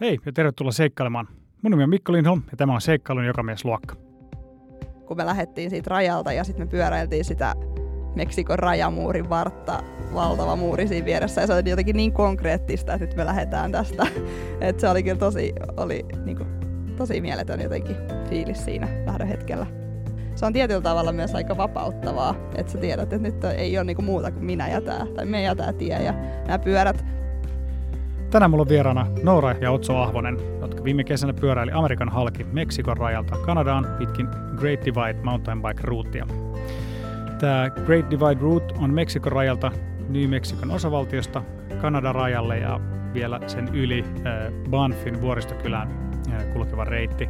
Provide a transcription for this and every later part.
Hei ja tervetuloa seikkailemaan. Mun nimi on Mikko Lindholm ja tämä on Seikkailun jokamiesluokka. Kun me lähdettiin siitä rajalta ja sitten me pyöräiltiin sitä Meksikon rajamuurin vartta, valtava muuri siinä vieressä ja se oli jotenkin niin konkreettista, että nyt me lähdetään tästä. että se oli kyllä tosi, oli niin kuin, tosi mieletön jotenkin fiilis siinä lähdöhetkellä. Se on tietyllä tavalla myös aika vapauttavaa, että sä tiedät, että nyt ei ole niinku muuta kuin minä ja tai me ja tää tie ja nämä pyörät Tänään mulla on vieraana Noora ja Otso Ahvonen, jotka viime kesänä pyöräili Amerikan halki Meksikon rajalta Kanadaan pitkin Great Divide Mountain Bike Routea. Tämä Great Divide Route on Meksikon rajalta New Meksikon osavaltiosta Kanadan rajalle ja vielä sen yli äh, Banffin vuoristokylään äh, kulkeva reitti.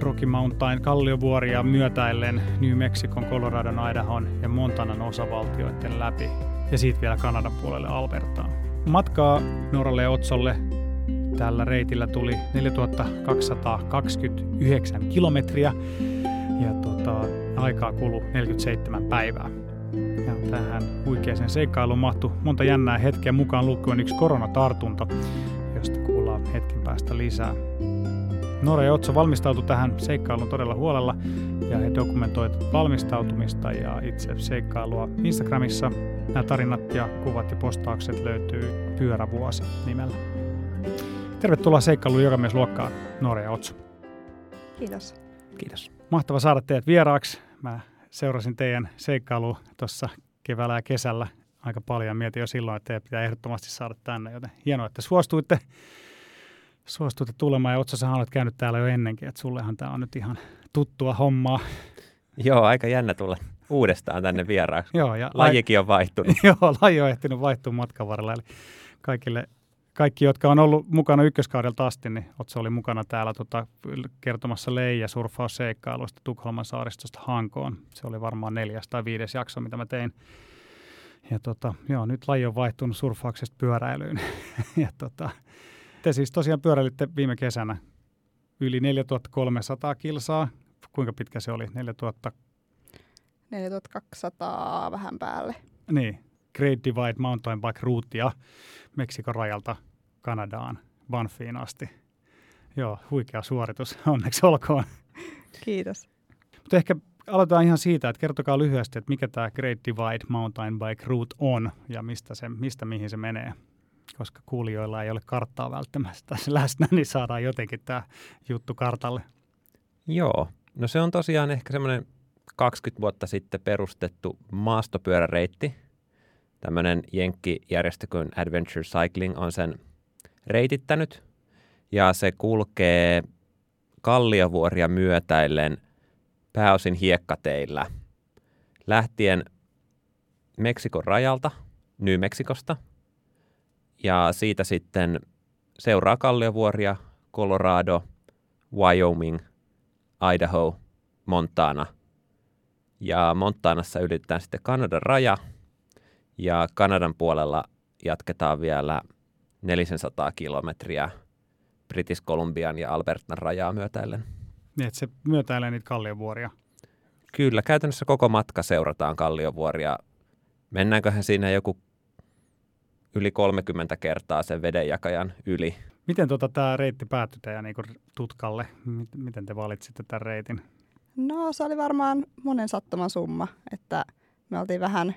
Rocky Mountain kalliovuoria myötäillen New Meksikon, Coloradon, Idahon ja Montanan osavaltioiden läpi ja siitä vielä Kanadan puolelle Albertaan. Matkaa Noralle Otsolle tällä reitillä tuli 4229 kilometriä ja tota, aikaa kulu 47 päivää. Ja tähän huikeaseen seikkailuun mahtui monta jännää hetkeä mukaan lukien yksi koronatartunto, josta kuullaan hetken päästä lisää. Nora ja Otso valmistautui tähän seikkailuun todella huolella ja he dokumentoivat valmistautumista ja itse seikkailua Instagramissa. Nämä tarinat ja kuvat ja postaukset löytyy Pyörävuosi nimellä. Tervetuloa seikkailuun jokamiesluokkaan, Nora ja Otso. Kiitos. Kiitos. Mahtava saada teidät vieraaksi. Mä seurasin teidän seikkailua tuossa keväällä ja kesällä aika paljon mietin jo silloin, että teidän pitää ehdottomasti saada tänne, joten hienoa, että suostuitte suostuitte tulemaan ja Otsa, sä olet käynyt täällä jo ennenkin, että sullehan tämä on nyt ihan tuttua hommaa. Joo, aika jännä tulla uudestaan tänne vieraaksi. Joo, ja Lajikin on vaihtunut. Joo, laji on ehtinyt vaihtua matkan varrella. Eli kaikille, kaikki, jotka on ollut mukana ykköskaudelta asti, niin Otsa oli mukana täällä tota, kertomassa leija surfausseikkailuista Tukholman saaristosta Hankoon. Se oli varmaan neljäs tai viides jakso, mitä mä tein. Ja tota, joo, nyt laji on vaihtunut surfauksesta pyöräilyyn. ja tota, te siis tosiaan pyöräilitte viime kesänä yli 4300 kilsaa. Kuinka pitkä se oli? 4000? 4200 vähän päälle. Niin. Great Divide Mountain Bike Routea Meksikon rajalta Kanadaan, Banffiin asti. Joo, huikea suoritus. Onneksi olkoon. Kiitos. Mutta ehkä aloitetaan ihan siitä, että kertokaa lyhyesti, että mikä tämä Great Divide Mountain Bike Route on ja mistä, se, mistä mihin se menee koska kuulijoilla ei ole karttaa välttämättä läsnä, niin saadaan jotenkin tämä juttu kartalle. Joo, no se on tosiaan ehkä semmoinen 20 vuotta sitten perustettu maastopyöräreitti. Tämmöinen jenkkijärjestö kuin Adventure Cycling on sen reitittänyt. Ja se kulkee kalliovuoria myötäillen pääosin hiekkateillä. Lähtien Meksikon rajalta, Ny-Meksikosta – ja siitä sitten seuraa kalliovuoria Colorado, Wyoming, Idaho, Montana. Ja Montanassa ylitetään sitten Kanadan raja ja Kanadan puolella jatketaan vielä 400 kilometriä British Columbian ja Albertan rajaa myötäillen. Niin, että se myötäilee niitä kalliovuoria. Kyllä, käytännössä koko matka seurataan kalliovuoria. Mennäänköhän siinä joku yli 30 kertaa sen vedenjakajan yli. Miten tota tämä reitti päättyi teidän niin tutkalle? Miten te valitsitte tämän reitin? No se oli varmaan monen sattuman summa, että me oltiin vähän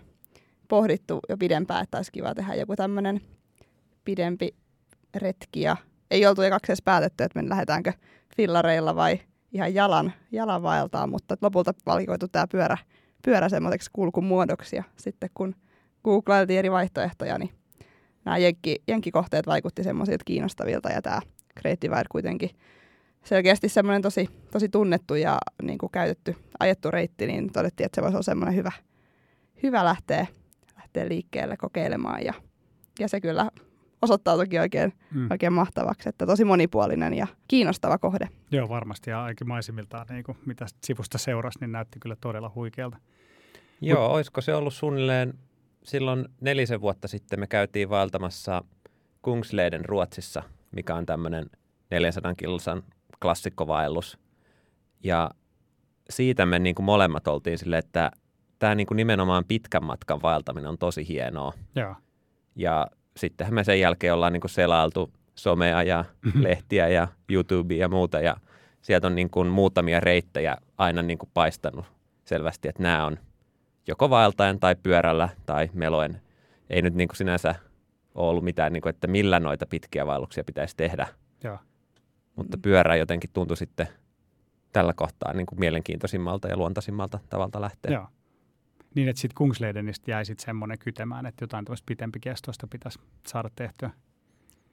pohdittu jo pidempään, että olisi kiva tehdä joku tämmöinen pidempi retki ja ei oltu ekaksi edes päätetty, että me lähdetäänkö fillareilla vai ihan jalan, jalan vaeltaa, mutta lopulta valikoitu tämä pyörä, pyörä semmoiseksi kulkumuodoksi ja sitten kun googlailtiin eri vaihtoehtoja, niin nämä jenkki, jenkkikohteet vaikutti semmoisilta kiinnostavilta ja tämä Great Divide kuitenkin selkeästi semmoinen tosi, tosi tunnettu ja niin kuin käytetty, ajettu reitti, niin todettiin, että se voisi olla semmoinen hyvä, hyvä lähteä, lähteä liikkeelle kokeilemaan ja, ja se kyllä osoittautuikin oikein, mm. oikein mahtavaksi, että tosi monipuolinen ja kiinnostava kohde. Joo, varmasti ja ainakin maisemiltaan, niin kuin mitä sivusta seurasi, niin näytti kyllä todella huikealta. Joo, Mut, olisiko se ollut suunnilleen silloin nelisen vuotta sitten me käytiin vaeltamassa Kungsleden Ruotsissa, mikä on tämmöinen 400 kilsan klassikkovaellus. Ja siitä me niin kuin molemmat oltiin silleen, että tämä niin kuin nimenomaan pitkän matkan vaeltaminen on tosi hienoa. Joo. Ja sittenhän me sen jälkeen ollaan niin kuin selailtu somea ja lehtiä ja YouTubea ja muuta. Ja sieltä on niin kuin muutamia reittejä aina niin kuin paistanut selvästi, että nämä on joko vaeltaen tai pyörällä tai meloen. Ei nyt niin kuin sinänsä ole ollut mitään, niin kuin, että millä noita pitkiä vaelluksia pitäisi tehdä. Joo. Mutta pyörä jotenkin tuntui sitten tällä kohtaa niin kuin mielenkiintoisimmalta ja luontaisimmalta tavalta lähteä. Joo. Niin, että sitten Kungsleidenistä jäi sitten semmoinen kytemään, että jotain tämmöistä pitempikestoista pitäisi saada tehtyä.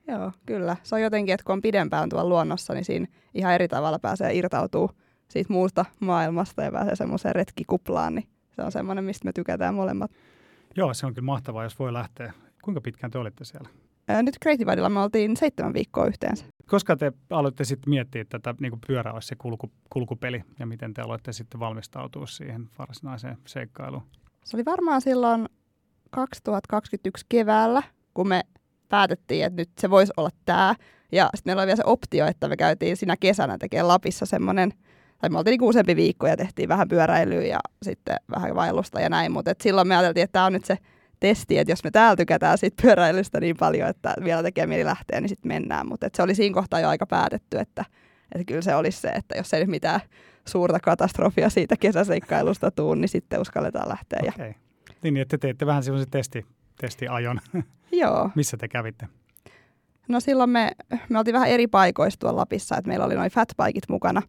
Joo, kyllä. Se on jotenkin, että kun on pidempään tuolla luonnossa, niin siinä ihan eri tavalla pääsee irtautuu siitä muusta maailmasta ja pääsee semmoiseen retkikuplaan, niin se on semmoinen, mistä me tykätään molemmat. Joo, se on kyllä mahtavaa, jos voi lähteä. Kuinka pitkään te olitte siellä? Nyt Creatividella me oltiin seitsemän viikkoa yhteensä. Koska te aloitte sitten miettiä tätä niin kuin pyörä olisi se kulku, kulkupeli ja miten te aloitte sitten valmistautua siihen varsinaiseen seikkailuun? Se oli varmaan silloin 2021 keväällä, kun me päätettiin, että nyt se voisi olla tämä. Ja sitten meillä oli vielä se optio, että me käytiin siinä kesänä tekemään Lapissa semmoinen, tai me oltiin niinku useampi viikko ja tehtiin vähän pyöräilyä ja sitten vähän vaellusta ja näin. Mutta silloin me ajateltiin, että tämä on nyt se testi, että jos me täällä tykätään siitä pyöräilystä niin paljon, että vielä tekee mieli lähteä, niin sitten mennään. Mutta se oli siinä kohtaa jo aika päätetty, että, että kyllä se olisi se, että jos ei nyt mitään suurta katastrofia siitä kesäseikkailusta tuu, niin sitten uskalletaan lähteä. Ja, Okei. Niin, että te teitte vähän semmoisen testi, testiajon. joo. Missä te kävitte? No silloin me, me oltiin vähän eri paikoissa tuolla Lapissa, että meillä oli noin fatbikit mukana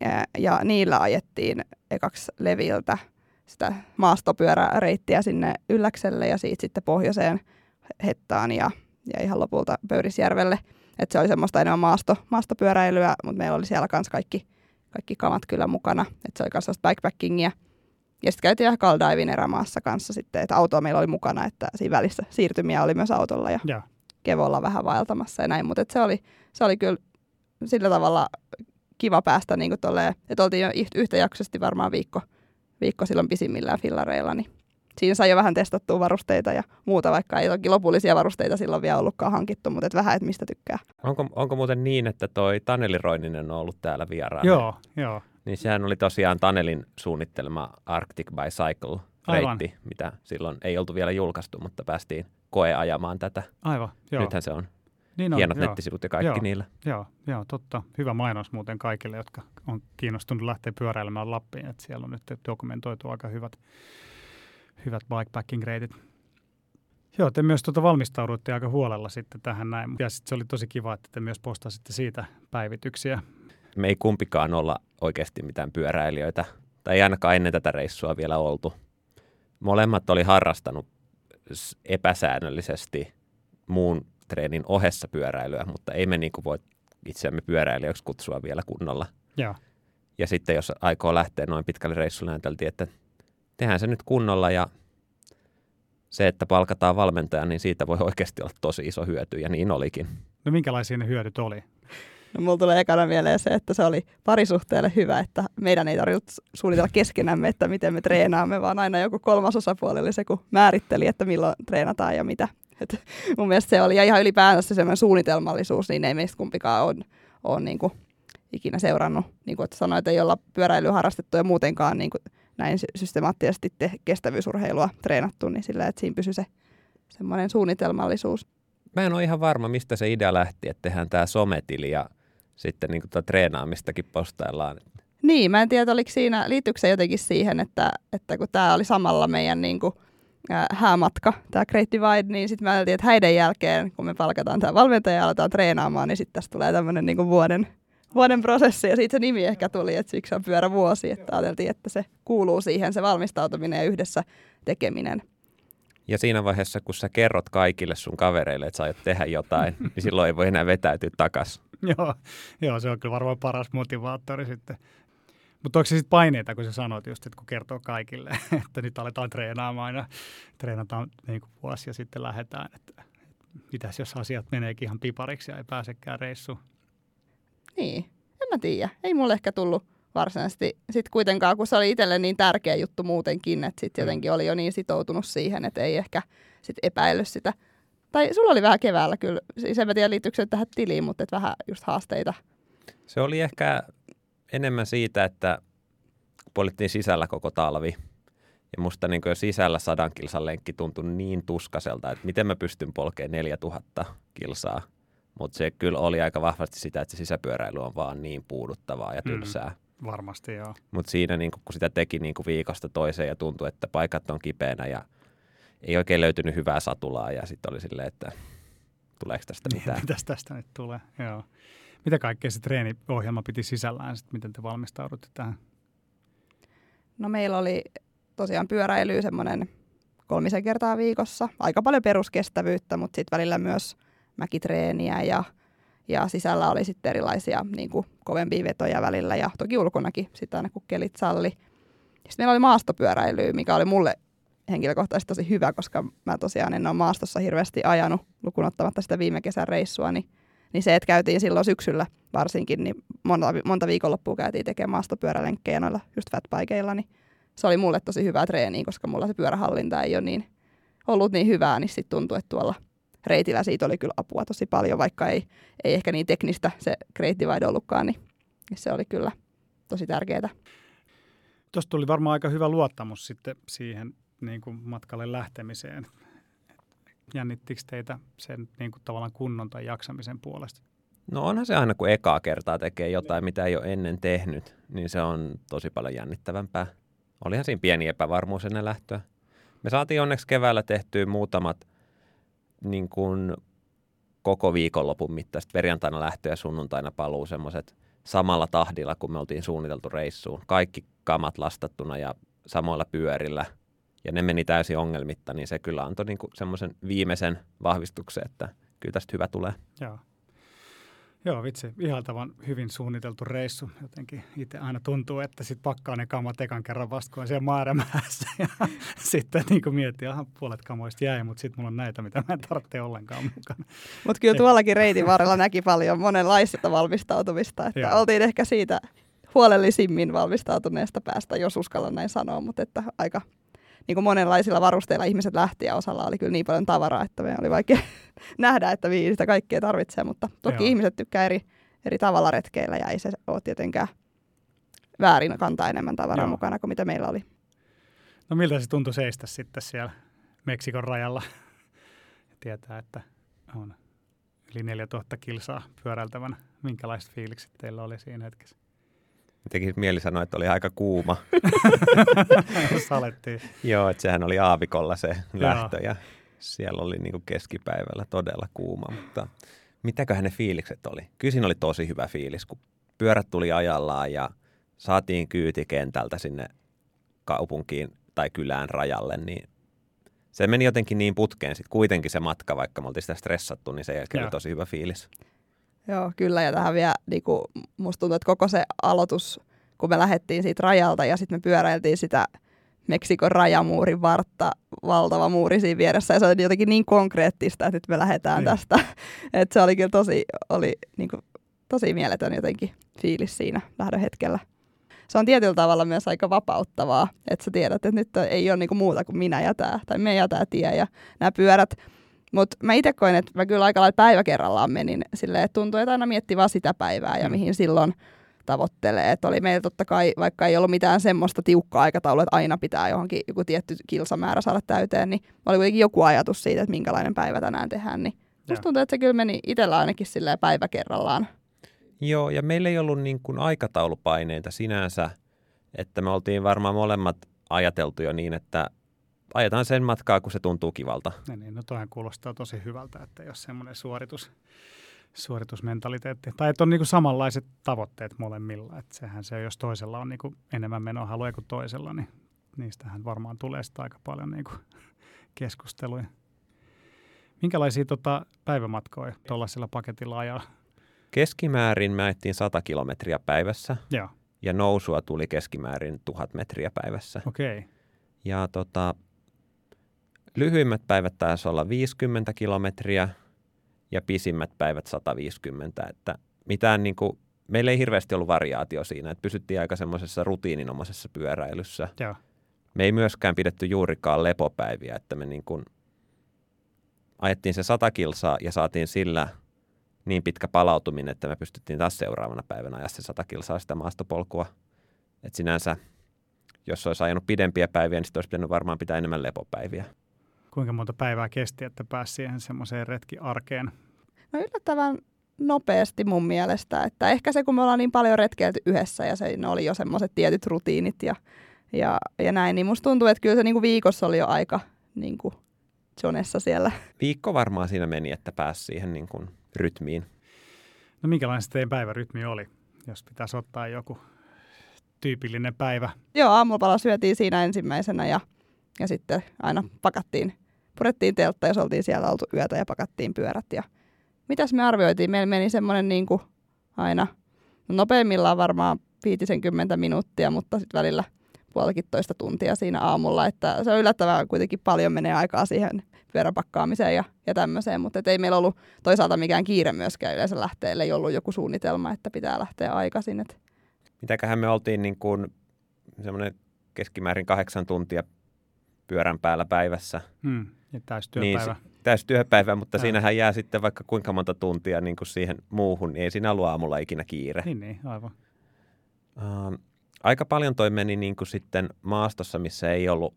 ja, ja niillä ajettiin ekaksi leviltä sitä maastopyöräreittiä sinne Ylläkselle ja siitä sitten pohjoiseen Hettaan ja, ja ihan lopulta Pöyrisjärvelle. Et se oli semmoista enemmän maasto, maastopyöräilyä, mutta meillä oli siellä myös kaikki, kaikki kamat kyllä mukana. Et se oli myös sellaista bikepackingia. Ja sitten käytiin Kaldivin erämaassa kanssa sitten, että autoa meillä oli mukana, että siinä välissä siirtymiä oli myös autolla ja Joo. kevolla vähän vaeltamassa ja näin, mutta se oli, se oli kyllä sillä tavalla kiva päästä niin kuin tolleen, että oltiin jo yht- yhtäjaksoisesti varmaan viikko, viikko silloin pisimmillään fillareilla, niin siinä sai jo vähän testattua varusteita ja muuta, vaikka ei toki lopullisia varusteita silloin vielä ollutkaan hankittu, mutta et vähän, että mistä tykkää. Onko, onko muuten niin, että toi Taneli Roininen on ollut täällä vieraana? Joo, joo. Niin sehän oli tosiaan Tanelin suunnittelema Arctic Bicycle reitti, mitä silloin ei oltu vielä julkaistu, mutta päästiin koeajamaan tätä. Aivan, joo. Nythän se on niin hienot joo. nettisivut ja kaikki Joo. niillä. Joo, joo, totta. Hyvä mainos muuten kaikille, jotka on kiinnostunut lähteä pyöräilemään Lappiin. Että siellä on nyt dokumentoitu aika hyvät, hyvät bikepacking reitit. Joo, te myös tuota valmistauduitte aika huolella sitten tähän näin. Ja sitten se oli tosi kiva, että te myös postasitte siitä päivityksiä. Me ei kumpikaan olla oikeasti mitään pyöräilijöitä, tai ei ainakaan ennen tätä reissua vielä oltu. Molemmat oli harrastanut epäsäännöllisesti muun treenin ohessa pyöräilyä, mutta ei me niin voi itseämme pyöräilijöiksi kutsua vielä kunnolla. Joo, Ja sitten jos aikoo lähteä noin pitkälle reissulle, ajateltiin, että tehdään se nyt kunnolla ja se, että palkataan valmentaja, niin siitä voi oikeasti olla tosi iso hyöty ja niin olikin. no minkälaisia ne hyödyt oli? No, mulla tulee ekana mieleen se, että se oli parisuhteelle hyvä, että meidän ei tarvitse suunnitella keskenämme, että miten me treenaamme, vaan aina joku kolmas osapuoli oli se, kun määritteli, että milloin treenataan ja mitä. Et mun mielestä se oli, ja ihan ylipäänsä se semmoinen suunnitelmallisuus, niin ei meistä kumpikaan ole, ole niin kuin ikinä seurannut. Niin kuin että sanoit, ei olla pyöräilyä harrastettu ja muutenkaan niin kuin näin sy- systemaattisesti te- kestävyysurheilua treenattu, niin sillä, että siinä pysyy se semmoinen suunnitelmallisuus. Mä en ole ihan varma, mistä se idea lähti, että tehdään tämä sometili ja sitten niin kuin treenaamistakin postaillaan. Niin, mä en tiedä, oliko siinä, liittyykö se jotenkin siihen, että, että kun tämä oli samalla meidän niin kuin, häämatka, tämä Great Divide, niin sitten mä ajattelin, että häiden jälkeen, kun me palkataan tämä valmentaja ja aletaan treenaamaan, niin sitten tästä tulee tämmöinen niin vuoden, vuoden prosessi, ja siitä se nimi ehkä tuli, että siksi on pyörä vuosi, että ajateltiin, että se kuuluu siihen, se valmistautuminen ja yhdessä tekeminen. Ja siinä vaiheessa, kun sä kerrot kaikille sun kavereille, että sä aiot tehdä jotain, niin silloin ei voi enää vetäytyä takaisin. joo, joo, se on kyllä varmaan paras motivaattori sitten. Mutta onko se sitten paineita, kun sä sanoit just, että kun kertoo kaikille, että nyt aletaan treenaamaan ja treenataan niin kuin vuosi ja sitten lähdetään, että mitäs jos asiat meneekin ihan pipariksi ja ei pääsekään reissuun. Niin, en mä tiedä. Ei mulle ehkä tullut varsinaisesti sitten kuitenkaan, kun se oli itselle niin tärkeä juttu muutenkin, että sitten Mm. jotenkin oli jo niin sitoutunut siihen, että ei ehkä sit epäillyt sitä. Tai sulla oli vähän keväällä kyllä, siis en mä tiedä liittyykö se tähän tiliin, mutta et vähän just haasteita. Se oli ehkä enemmän siitä, että polittiin sisällä koko talvi. Ja musta niin jo sisällä sadan kilsan lenkki tuntui niin tuskaselta, että miten mä pystyn polkemaan 4000 kilsaa. Mutta se kyllä oli aika vahvasti sitä, että se sisäpyöräily on vaan niin puuduttavaa ja Mm. tylsää. Varmasti joo. Mutta siinä niin kun sitä teki niin viikosta toiseen ja tuntui, että paikat on kipeänä ja ei oikein löytynyt hyvää satulaa ja sitten oli silleen, että tuleeko tästä mitään. Mitäs tästä nyt tulee? Joo. Mitä kaikkea se treeniohjelma piti sisällään? Sit miten te valmistaudutte tähän? No meillä oli tosiaan pyöräilyä semmoinen kolmisen kertaa viikossa. Aika paljon peruskestävyyttä, mutta sitten välillä myös mäkitreeniä ja, ja sisällä oli sitten erilaisia niin kuin kovempia vetoja välillä ja toki ulkonakin sitten aina kun kelit salli. Sitten meillä oli maastopyöräilyä, mikä oli mulle henkilökohtaisesti tosi hyvä, koska mä tosiaan en ole maastossa hirveästi ajanut lukuun ottamatta sitä viime kesän reissua, niin, niin se, että käytiin silloin syksyllä varsinkin, niin monta, monta viikonloppua käytiin tekemään maastopyörälenkkejä noilla just fatbikeilla, niin se oli mulle tosi hyvää treeniä, koska mulla se pyörähallinta ei ole niin, ollut niin hyvää, niin sitten tuntui, että tuolla reitillä siitä oli kyllä apua tosi paljon, vaikka ei, ei ehkä niin teknistä se Great Divide ollutkaan, niin, niin se oli kyllä tosi tärkeää. Tuosta tuli varmaan aika hyvä luottamus sitten siihen niin kuin matkalle lähtemiseen. Jännittikö teitä sen niin kuin tavallaan kunnon tai jaksamisen puolesta? No onhan se aina, kun ekaa kertaa tekee jotain, mitä ei ole ennen tehnyt, niin se on tosi paljon jännittävämpää. Olihan siinä pieni epävarmuus ennen lähtöä. Me saatiin onneksi keväällä tehtyä muutamat niin kuin koko viikonlopun mittaista perjantaina lähtö ja sunnuntaina paluu semmoiset samalla tahdilla, kun me oltiin suunniteltu reissuun. Kaikki kamat lastattuna ja samoilla pyörillä. Ja ne meni täysin ongelmitta, niin se kyllä antoi niin kuin semmoisen viimeisen vahvistuksen, että kyllä tästä hyvä tulee. Joo. Joo, vitsi, ihaltavan hyvin suunniteltu reissu. Jotenkin itse aina tuntuu, että sitten pakkaa ne kamat ekan kerran vasta, kun on siellä. Ja sitten niin kuin miettii, että puolet kamoista jäi, mutta sitten mulla on näitä, mitä mä en tarvitse ollenkaan mukana. Mutta kyllä tuollakin reitin varrella näki paljon monenlaista valmistautumista, että Joo. oltiin ehkä siitä huolellisimmin valmistautuneesta päästä, jos uskallan näin sanoa, mutta että aika niin kuin monenlaisilla varusteilla ihmiset lähti ja osalla oli kyllä niin paljon tavaraa, että meidän oli vaikea nähdä, että mihin sitä kaikkea tarvitsee, mutta toki Joo. ihmiset tykkää eri, eri tavalla retkeillä ja ei se ole tietenkään väärin kantaa enemmän tavaraa Joo. mukana kuin mitä meillä oli. No miltä se tuntui seistä sitten siellä Meksikon rajalla ja tietää, että on yli 4000 kilsaa pyöräiltävänä. Minkälaiset fiilikset teillä oli siinä hetkessä? Teki mieli sanoa, että oli aika kuuma. Salettiin. Joo, että sehän oli aavikolla se lähtö ja siellä oli niinku keskipäivällä todella kuuma, mutta mitäköhän ne fiilikset oli? Kyllä siinä oli tosi hyvä fiilis, kun pyörät tuli ajallaan ja saatiin kyyti kentältä sinne kaupunkiin tai kylään rajalle, niin se meni jotenkin niin putkeen sitten kuitenkin se matka, vaikka me oltiin sitä stressattu, niin sen jälkeen Joo. oli tosi hyvä fiilis. Joo, kyllä. Ja tähän vielä, niin kuin, musta tuntuu, että koko se aloitus, kun me lähdettiin siitä rajalta ja sitten me pyöräiltiin sitä Meksikon rajamuurin vartta, valtava muuri siinä vieressä. Ja se oli jotenkin niin konkreettista, että nyt me lähdetään Niin. tästä. että se oli kyllä tosi, oli, niin kuin, tosi mieletön jotenkin fiilis siinä lähdön hetkellä. Se on tietyllä tavalla myös aika vapauttavaa, että sä tiedät, että nyt ei ole niinku muuta kuin minä ja tää, tai me ja tää tie ja nämä pyörät. Mutta mä itse koin, että mä kyllä aika lailla päivä kerrallaan menin silleen, että tuntui, että aina mietti vaan sitä päivää ja Mm. mihin silloin tavoittelee. Että oli meillä totta kai, vaikka ei ollut mitään semmoista tiukkaa aikataulua, että aina pitää johonkin joku tietty kilsamäärä saada täyteen, niin oli kuitenkin joku ajatus siitä, että minkälainen päivä tänään tehdään. Niin musta tuntuu, että se kyllä meni itsellä ainakin silleen päivä kerrallaan. Joo, ja meillä ei ollut niin kuin aikataulupaineita sinänsä, että me oltiin varmaan molemmat ajateltu jo niin, että ajetaan sen matkaa, kun se tuntuu kivalta. Niin, niin, no toihan kuulostaa tosi hyvältä, että jos semmoinen suoritus, suoritusmentaliteetti, tai että on niinku samanlaiset tavoitteet molemmilla, että sehän se, jos toisella on niinku enemmän menohaluja kuin toisella, niin niistähän varmaan tulee sitä aika paljon niinku keskusteluja. Minkälaisia tota, päivämatkoja tuollaisella paketilla ajaa? Keskimäärin ajettiin 100 kilometriä päivässä Joo, ja nousua tuli keskimäärin 1000 metriä päivässä. okei. Okay. Ja tota, lyhyimmät päivät taisi olla 50 kilometriä ja pisimmät päivät 150. Että mitään niin kuin, meillä ei hirveästi ollut variaatio siinä, että pysyttiin aika semmoisessa rutiininomaisessa pyöräilyssä. Joo, Me ei myöskään pidetty juurikaan lepopäiviä, että me niin kuin ajettiin se 100 kilsaa ja saatiin sillä niin pitkä palautuminen, että me pystyttiin taas seuraavana päivänä ajaa se 100 kilsaa sitä maastopolkua. Et sinänsä, jos olisi ajanut pidempiä päiviä, niin sitten olisi pitänyt varmaan pitää enemmän lepopäiviä. Kuinka monta päivää kesti, että pääsi siihen semmoiseen retkiarkeen? No yllättävän nopeasti mun mielestä. Että ehkä se, kun me ollaan niin paljon retkeilty yhdessä ja se, ne oli jo semmoiset tietyt rutiinit ja, ja, ja näin, niin musta tuntuu, että kyllä se niin kuin viikossa oli jo aika niin kuin Jonessa siellä. Viikko varmaan siinä meni, että pääsi siihen niin kuin rytmiin. No minkälainen se teidän päivärytmi oli, jos pitäisi ottaa joku tyypillinen päivä? Joo, aamupala syötiin siinä ensimmäisenä ja, ja sitten aina pakattiin, purettiin teltta, jos oltiin siellä oltu yötä ja pakattiin pyörät. Ja mitäs me arvioitiin? Meillä meni semmoinen niin kuin aina, no nopeimmillaan varmaan 50 minuuttia, mutta sitten välillä puolikin toista tuntia siinä aamulla, että se on yllättävän kuitenkin paljon menee aikaa siihen pyöräpakkaamiseen ja, ja tämmöiseen, mutta ei meillä ollut toisaalta mikään kiire myöskään yleensä lähteä, ei ollut joku suunnitelma, että pitää lähteä aikaisin. Että Mitäköhän me oltiin niin kuin semmoinen keskimäärin kahdeksan tuntia pyörän päällä päivässä. Hmm. Ja täystyöpäivä. Niin, täystyöpäivä, mutta Joo. siinähän jää sitten vaikka kuinka monta tuntia niin kuin siihen muuhun, niin ei siinä ollut aamulla ikinä kiire. Niin, niin, aivan. Uh, aika paljon toi meni niin kuin sitten maastossa, missä ei ollut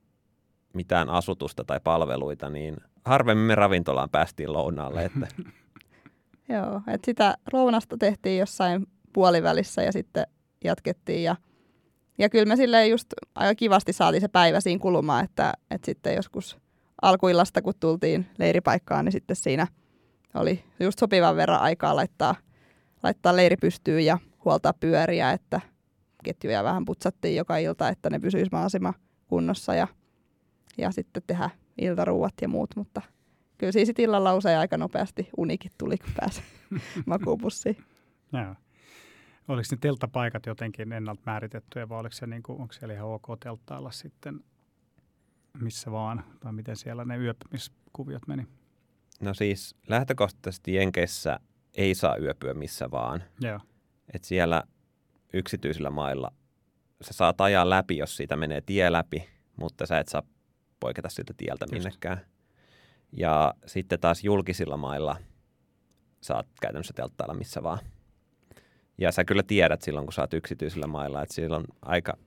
mitään asutusta tai palveluita, niin harvemmin me ravintolaan päästiin lounaalle. Että Joo, että sitä lounasta tehtiin jossain puolivälissä ja sitten jatkettiin ja, ja kyllä me silleen just aika kivasti saatiin se päivä siinä kulumaan, että, että sitten joskus alkuillasta kun tultiin leiripaikkaan, niin sitten siinä oli just sopivan verran aikaa laittaa, laittaa leiri pystyyn ja huoltaa pyöriä, että ketjuja vähän putsattiin joka ilta, että ne pysyisi mahdollisimman kunnossa ja, ja sitten tehdä iltaruuat ja muut, mutta kyllä siinä sit illalla usein aika nopeasti unikin tuli, kun pääsi makuupussiin. Joo. Oliko ne telttapaikat jotenkin ennalta määritettyjä vai oliko, se niin kuin, onko siellä ihan ok telttailla sitten missä vaan? Tai miten siellä ne yöpymiskuviot meni? no siis lähtökohtaisesti Jenkeissä ei saa yöpyä missä vaan. Joo. että siellä yksityisillä mailla sä saat ajaa läpi, jos siitä menee tie läpi, mutta sä et saa poiketa siltä tieltä Just. minnekään. Ja sitten taas julkisilla mailla saat käytännössä telttailla missä vaan. Ja sä kyllä tiedät silloin, kun sä oot yksityisillä mailla, että siellä on aika,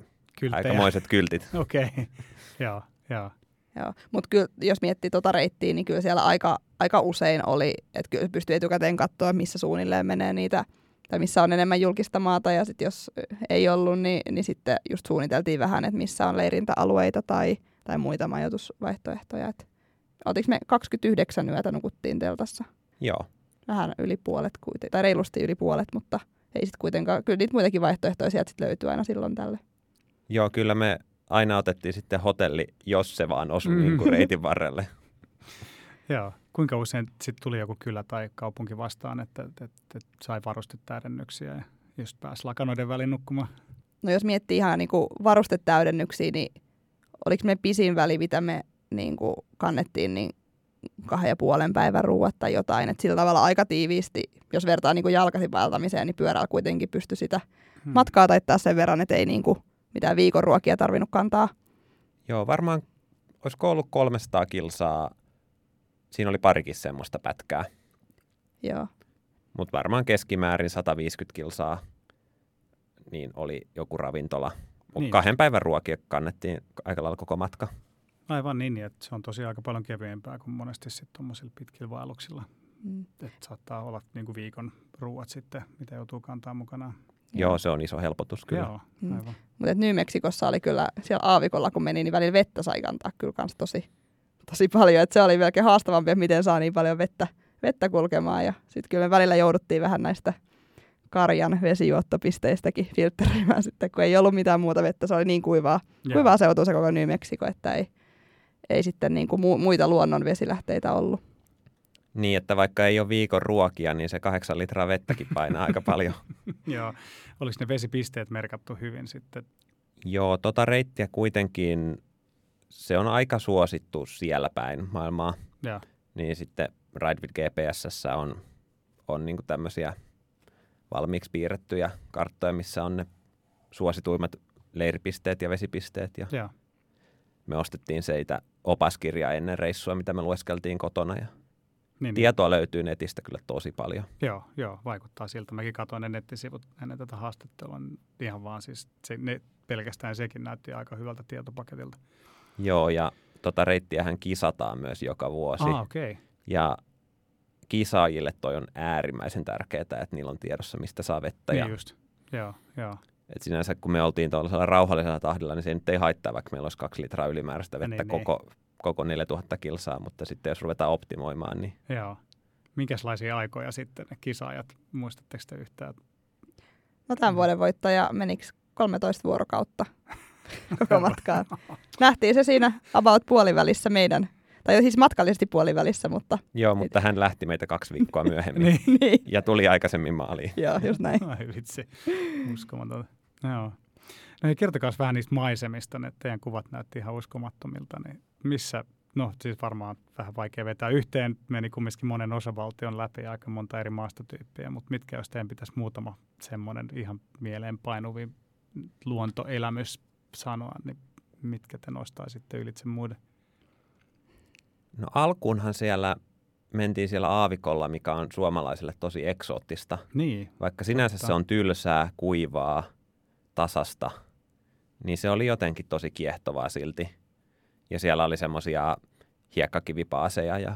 aikamoiset kyltit. Okei. Okay. joo, joo. Joo. Mutta kyllä, jos miettii tota reittiä, niin kyllä siellä aika, aika usein oli, että kyllä pystyy etukäteen katsoa, missä suunnilleen menee niitä, tai missä on enemmän julkista maata, ja sitten jos ei ollut, niin, niin sitten just suunniteltiin vähän, että missä on leirintäalueita tai, tai muita majoitusvaihtoehtoja. Et oltiinko me 29 yötä nukuttiin teltassa? Joo. Vähän yli puolet kuitenkin, tai reilusti yli puolet, mutta ei sitten kuitenkaan, kyllä niitä muitakin vaihtoehtoja sieltä sit löytyy aina silloin tälle. Joo, kyllä me aina otettiin sitten hotelli, jos se vaan osui Mm. niin kuin reitin varrelle. Joo. Kuinka usein sitten tuli joku kylä tai kaupunki vastaan, että, että, että, sai varustetäydennyksiä ja just pääsi lakanoiden väliin nukkumaan? No jos miettii ihan niin kuin varustetäydennyksiä, niin oliko me pisin väli, mitä me niin kuin kannettiin, niin kahden ja puolen päivän ruuat tai jotain. Et sillä tavalla aika tiiviisti, jos vertaa niin vaeltamiseen, niin pyörällä kuitenkin pystyi sitä Hmm. matkaa taittaa sen verran, että ei niin kuin mitään viikon ruokia tarvinnut kantaa. Joo, varmaan olisiko ollut 300 kilsaa. Siinä oli parikin semmoista pätkää. Joo. Mutta varmaan keskimäärin 150 kilsaa niin oli joku ravintola. Mut Niin. Kahden päivän ruokia kannettiin aika lailla koko matka. Aivan niin, että se on tosiaan aika paljon kevyempää kuin monesti sitten tuommoisilla pitkillä vaelluksilla. Mm. Että saattaa olla niin kuin viikon ruuat sitten, mitä joutuu kantaa mukanaan. Joo, se on iso helpotus kyllä. Joo, Mm. aivan. Mutta New Mexicossa oli kyllä, siellä aavikolla kun meni, niin välillä vettä sai kantaa kyllä kans tosi, tosi paljon. Et se oli melkein haastavampi, että miten saa niin paljon vettä, vettä kulkemaan. Ja sitten kyllä me välillä jouduttiin vähän näistä karjan vesijuottopisteistäkin filtteröimään sitten, kun ei ollut mitään muuta vettä. Se oli niin kuivaa, Joo. kuivaa seutua se koko New Mexico, että ei, ei sitten niin kuin mu- muita luonnon vesilähteitä ollut. Niin, että vaikka ei ole viikon ruokia, niin se kahdeksan litraa vettäkin painaa aika paljon. Joo. Oliko ne vesipisteet merkattu hyvin sitten? Joo, tota reittiä kuitenkin, se on aika suosittu siellä päin maailmaa. Joo. Niin sitten Ride with GPSS on, on niin tämmöisiä valmiiksi piirrettyjä karttoja, missä on ne suosituimmat leiripisteet ja vesipisteet. Ja Joo. me ostettiin seitä opaskirjaa ennen reissua, mitä me lueskeltiin kotona. Ja Niin, niin. tietoa löytyy netistä kyllä tosi paljon. Joo, joo, vaikuttaa siltä. Mäkin katsoin ne nettisivut ennen tätä haastattelua. niin Ihan vaan siis se, ne, pelkästään sekin näytti aika hyvältä tietopaketilta. Joo, ja tota reittiähän kisataan myös joka vuosi. Ah, okei. Okay. Ja kisaajille toi on äärimmäisen tärkeää, että niillä on tiedossa, mistä saa vettä. Niin ja, just. Joo, joo. et sinänsä kun me oltiin tuollaisella rauhallisella tahdilla, niin se nyt ei haittaa, vaikka meillä olisi kaksi litraa ylimääräistä vettä Niin, niin. Koko, koko 4000 kilsaa, mutta sitten jos ruvetaan optimoimaan, niin Joo. Minkälaisia aikoja sitten ne kisaajat, muistatteko te yhtään? No tämän Mm. vuoden voittaja meniksi 13 vuorokautta koko matkaan. Nähtiin se siinä about puolivälissä meidän, tai siis matkallisesti puolivälissä, mutta joo, mutta hän lähti meitä kaksi viikkoa myöhemmin niin. niin. ja tuli aikaisemmin maaliin. Joo, just näin. Ai vitsi, uskomatonta. Joo. No kertokaa vähän niistä maisemista, ne teidän kuvat näytti ihan uskomattomilta, niin missä, no siis varmaan vähän vaikea vetää yhteen, meni kumminkin monen osavaltion läpi aika monta eri maastotyyppiä, mutta mitkä jos teidän pitäisi muutama semmoinen ihan mieleen painuvi luontoelämys sanoa, niin mitkä te nostaisitte ylitse muiden? No alkuunhan siellä mentiin siellä aavikolla, mikä on suomalaisille tosi eksoottista. Niin, Vaikka sinänsä Totta. se on tylsää, kuivaa, tasasta, niin se oli jotenkin tosi kiehtovaa silti. Ja siellä oli semmoisia hiekkakivipaaseja ja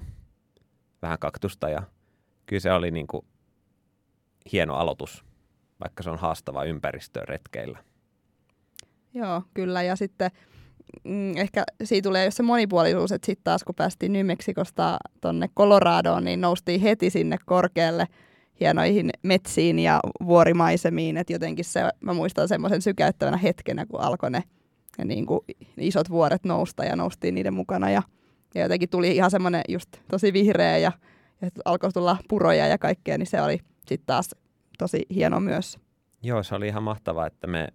vähän kaktusta ja kyllä se oli niin kuin hieno aloitus, vaikka se on haastava ympäristö retkeillä. Joo, kyllä. Ja sitten mm, ehkä siitä tulee just se monipuolisuus, että sitten taas kun päästiin New Mexicosta tonne Coloradoon, niin noustiin heti sinne korkealle hienoihin metsiin ja vuorimaisemiin. Että jotenkin se, mä muistan semmoisen sykäyttävänä hetkenä, kun alkoi ne, ne niin kuin isot vuoret nousta ja noustiin niiden mukana. Ja, ja jotenkin tuli ihan semmoinen just tosi vihreä ja, ja alkoi tulla puroja ja kaikkea, niin se oli sitten taas tosi hieno myös. Joo, se oli ihan mahtavaa, että me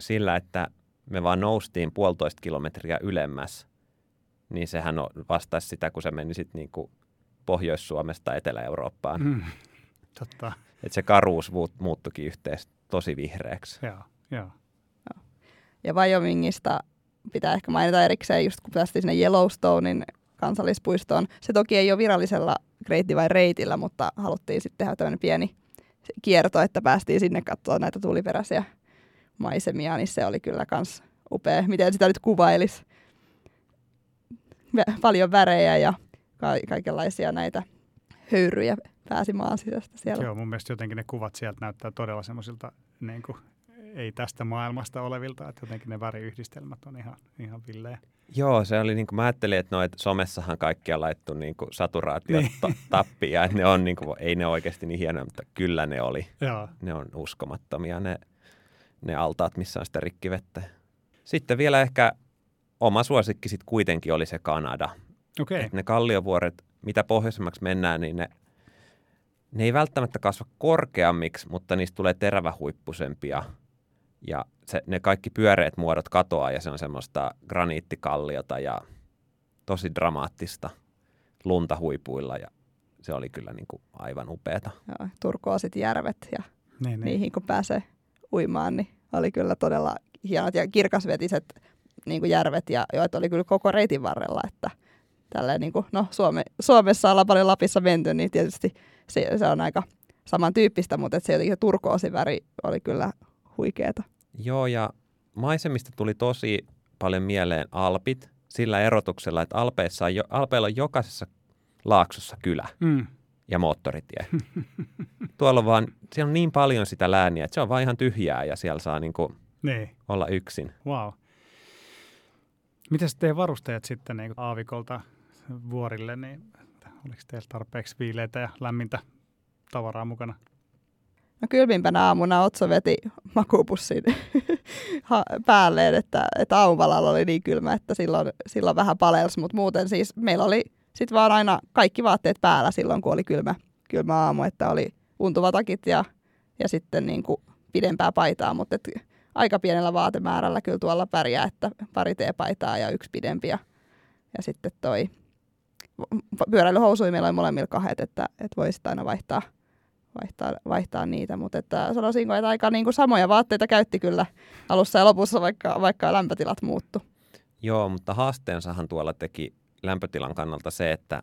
sillä, että me vaan noustiin puolitoista kilometriä ylemmäs, niin sehän vastaisi sitä, kun se meni sitten niin kuin Pohjois-Suomesta Etelä-Eurooppaan. Mm. totta, Että se karuus muut- muuttukin yhteen tosi vihreäksi. joo, joo. Ja Wyomingista pitää ehkä mainita erikseen, just kun päästiin sinne Yellowstonein kansallispuistoon. Se toki ei ole virallisella Great Divide-reitillä, mutta haluttiin sitten tehdä tämmöinen pieni kierto, että päästiin sinne katsoa näitä tuliperäisiä maisemia, niin se oli kyllä kans upea. Miten sitä nyt kuvailisi? Paljon värejä ja ka- kaikenlaisia näitä höyryjä pääsi maan sisästä siellä. Joo, mun mielestä jotenkin ne kuvat sieltä näyttää todella semmoisilta niin kuin, ei tästä maailmasta olevilta, että jotenkin ne väriyhdistelmät on ihan, ihan villejä. Joo, se oli niin kuin, mä ajattelin, että noit somessahan kaikkia on laittu niin kuin saturaatiot Niin. ja että ne on niin kuin, ei ne oikeasti niin hienoja, mutta kyllä ne oli. Joo, Ne on uskomattomia ne, ne altaat, missä on sitä rikkivettä. Sitten vielä ehkä oma suosikki sitten kuitenkin oli se Kanada. Okay. Et ne kalliovuoret, mitä pohjoisemmaksi mennään, niin ne, ne ei välttämättä kasva korkeammiksi, mutta niistä tulee terävähuippusempia. Ja se, ne kaikki pyöreät muodot katoaa ja se on semmoista graniittikalliota ja tosi dramaattista lunta huipuilla ja se oli kyllä niin kuin aivan upeata. Joo, turkoosit järvet ja Niin, niin. niihin kun pääsee uimaan, niin oli kyllä todella hienot ja kirkasvetiset niin kuin järvet, ja joita oli kyllä koko reitin varrella, että tälleen, niin kuin, no Suome, Suomessa ollaan paljon Lapissa menty, niin tietysti se, se on aika samantyyppistä, mutta että se jotenkin se turkoosiväri oli kyllä huikeeta. Joo, ja maisemista tuli tosi paljon mieleen Alpit sillä erotuksella, että Alpeissa on jo, Alpeilla on jokaisessa laaksossa kylä Mm. ja moottoritie. Tuolla on vaan, siellä on niin paljon sitä lääniä, että se on vaan ihan tyhjää ja siellä saa niin kuin Niin, olla yksin. wow. Miten teidän varusteet sitten niin aavikolta vuorille, niin oliko teillä tarpeeksi viileitä ja lämmintä tavaraa mukana? No kylmimpänä aamuna Otso veti makuupussin päälleen, että, että aamupalalla oli niin kylmä, että silloin, silloin vähän palelsi, mutta muuten siis meillä oli sitten vaan aina kaikki vaatteet päällä silloin, kun oli kylmä, kylmä aamu, että oli untuvatakit ja, ja sitten niin kuin pidempää paitaa, mutta et aika pienellä vaatemäärällä kyllä tuolla pärjää, että pari teepaitaa ja yksi pidempi ja, ja sitten toi pyöräilyhousuja meillä oli molemmilla kahdet, että, että voi sitten aina vaihtaa vaihtaa, vaihtaa niitä, mutta että sanoisinko, että aika niin kuin samoja vaatteita käytti kyllä alussa ja lopussa, vaikka, vaikka lämpötilat muuttu. Joo, mutta haasteensahan tuolla teki lämpötilan kannalta se, että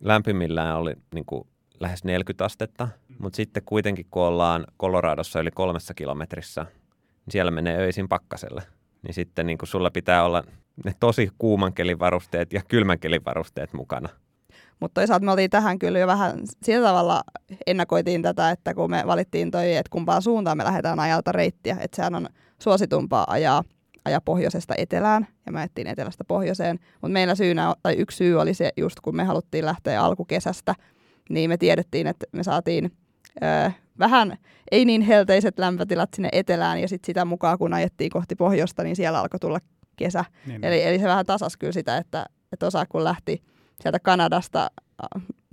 lämpimillään oli niin kuin lähes 40 astetta, mutta sitten kuitenkin kun ollaan Coloradossa yli kolmessa kilometrissä, niin siellä menee öisin pakkaselle. Niin sitten niin kuin sulla pitää olla ne tosi kuuman kelin varusteet ja kylmän kelin varusteet mukana. Mutta toisaalta me oltiin tähän kyllä jo vähän sillä tavalla ennakoitiin tätä, että kun me valittiin toi, että kumpaan suuntaan me lähdetään ajalta reittiä, että sehän on suositumpaa ajaa, ajaa pohjoisesta etelään ja me ajettiin etelästä pohjoiseen. Mutta meillä syynä, tai yksi syy oli se just kun me haluttiin lähteä alkukesästä, niin me tiedettiin, että me saatiin ö, vähän ei niin helteiset lämpötilat sinne etelään ja sitten sitä mukaan kun ajettiin kohti pohjoista, niin siellä alkoi tulla kesä. Niin, eli, eli se vähän tasas kyllä sitä, että, että osa kun lähti sieltä Kanadasta,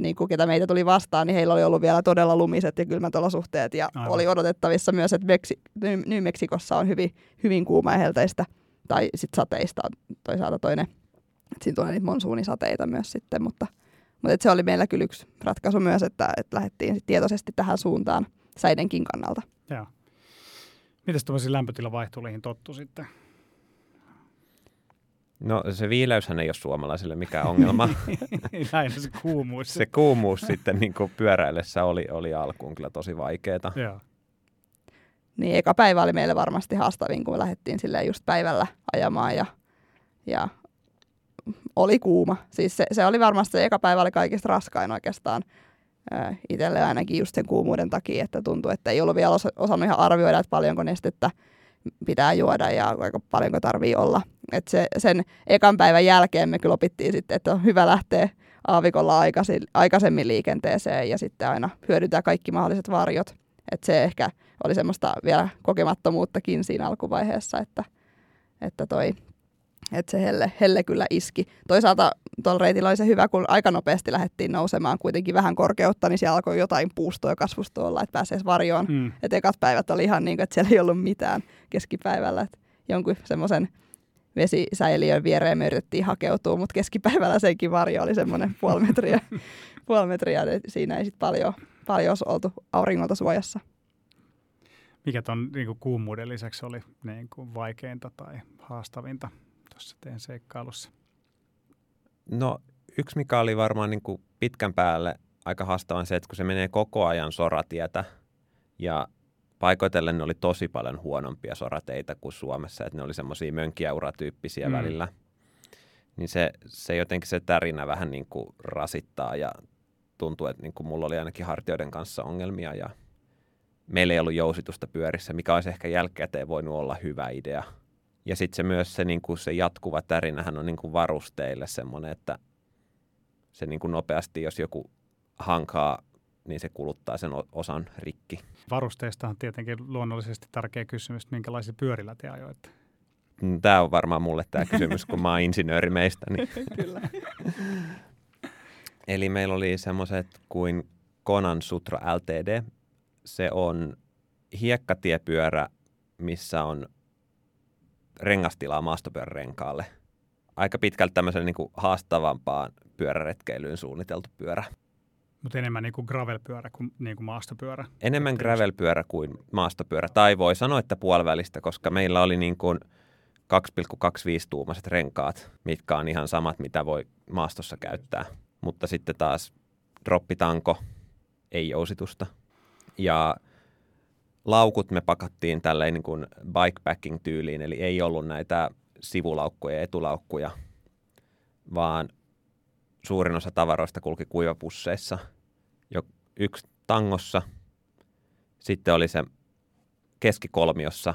niin kuin ketä meitä tuli vastaan, niin heillä oli ollut vielä todella lumiset ja kylmät olosuhteet. Ja Aivan. oli odotettavissa myös, että Meksi- New Meksikossa on hyvin, hyvin kuuma ja helteistä, tai sitten sateista toisaalta toinen. Että siinä tulee niitä monsuunisateita myös sitten, mutta, mutta et se oli meillä kyllä yksi ratkaisu myös, että, että lähdettiin sit tietoisesti tähän suuntaan säidenkin kannalta. Joo. Miten tuollaisiin lämpötilavaihteluihin tottu sitten? No se viileyshän ei ole suomalaisille mikään ongelma. Näin se kuumuus. se kuumuus sitten niin kuin pyöräillessä oli, oli alkuun kyllä tosi vaikeaa. Joo. Niin eka päivä oli meille varmasti haastavin, kun me lähdettiin silleen just päivällä ajamaan ja, ja oli kuuma. Siis se, se oli varmasti se eka päivä oli kaikista raskain oikeastaan äh, itselle ainakin just sen kuumuuden takia, että tuntui, että ei ollut vielä osa, osannut ihan arvioida, että paljonko nestettä pitää juoda ja aika paljonko tarvii olla. Et se, sen ekan päivän jälkeen me kyllä opittiin sitten, että on hyvä lähteä aavikolla aikaisin, aikaisemmin liikenteeseen ja sitten aina hyödyntää kaikki mahdolliset varjot. Et se ehkä oli semmoista vielä kokemattomuuttakin siinä alkuvaiheessa, että, että toi että se helle, helle kyllä iski. Toisaalta tuolla reitillä oli se hyvä, kun aika nopeasti lähdettiin nousemaan kuitenkin vähän korkeutta, niin siellä alkoi jotain puustoa ja kasvustoa olla, että pääsee varjoon. Mm. Että ekat päivät oli ihan niin kuin, että siellä ei ollut mitään keskipäivällä. Että jonkun semmoisen vesisäiliön viereen me yritettiin hakeutua, mutta keskipäivällä senkin varjo oli semmoinen puoli metriä. puoli metriä siinä ei sitten paljon, paljon oltu auringolta suojassa. Mikä tuon niin kuumuuden lisäksi oli niin kuin vaikeinta tai haastavinta tuossa teidän seikkailussa? No yksi, mikä oli varmaan niin kuin pitkän päälle aika haastavan se, että kun se menee koko ajan soratietä ja paikoitellen ne oli tosi paljon huonompia sorateitä kuin Suomessa, että ne oli semmoisia mönkijäuratyyppisiä mm. välillä, niin se, se jotenkin se tärinä vähän niin kuin rasittaa ja tuntuu, että niin kuin mulla oli ainakin hartioiden kanssa ongelmia ja meillä ei ollut jousitusta pyörissä, mikä olisi ehkä jälkikäteen voinut olla hyvä idea – ja sitten se myös se, niin kuin se jatkuva tärinähän on niin kuin varusteille semmoinen, että se niin kuin nopeasti, jos joku hankaa, niin se kuluttaa sen osan rikki. Varusteista on tietenkin luonnollisesti tärkeä kysymys, että minkälaisia pyörillä te ajoitte? Mm, tämä on varmaan mulle tämä kysymys, kun mä oon insinööri meistä. Niin. Kyllä. Eli meillä oli semmoiset kuin Konan Sutra LTD. Se on hiekkatiepyörä, missä on rengastilaa maastopyörärenkaalle. Aika pitkälti tämmöisen niin kuin haastavampaan pyöräretkeilyyn suunniteltu pyörä. Mutta enemmän niin kuin gravelpyörä kuin, niin kuin maastopyörä. Enemmän gravelpyörä kuin maastopyörä. Tai voi sanoa, että puolivälistä, koska meillä oli niin kuin 2,25-tuumaiset renkaat, mitkä on ihan samat, mitä voi maastossa käyttää. Mutta sitten taas droppitanko, ei jousitusta. Ja laukut me pakattiin tälleen niin kuin bikepacking-tyyliin, eli ei ollut näitä sivulaukkuja ja etulaukkuja, vaan suurin osa tavaroista kulki kuivapusseissa. Jo yksi tangossa, sitten oli se keskikolmiossa,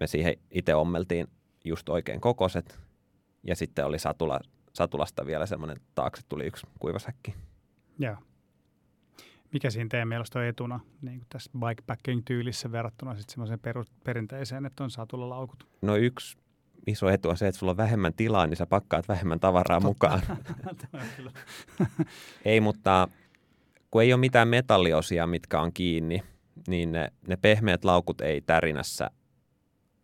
me siihen itse ommeltiin just oikein kokoset, ja sitten oli satula, satulasta vielä semmoinen taakse tuli yksi kuivasäkki. Joo mikä siinä teidän mielestä on etuna niin kuin tässä bikepacking-tyylissä verrattuna sitten semmoiseen perinteiseen, että on satulalaukut? No yksi iso etu on se, että sulla on vähemmän tilaa, niin sä pakkaat vähemmän tavaraa Totta. mukaan. ei, mutta kun ei ole mitään metalliosia, mitkä on kiinni, niin ne, ne pehmeät laukut ei tärinässä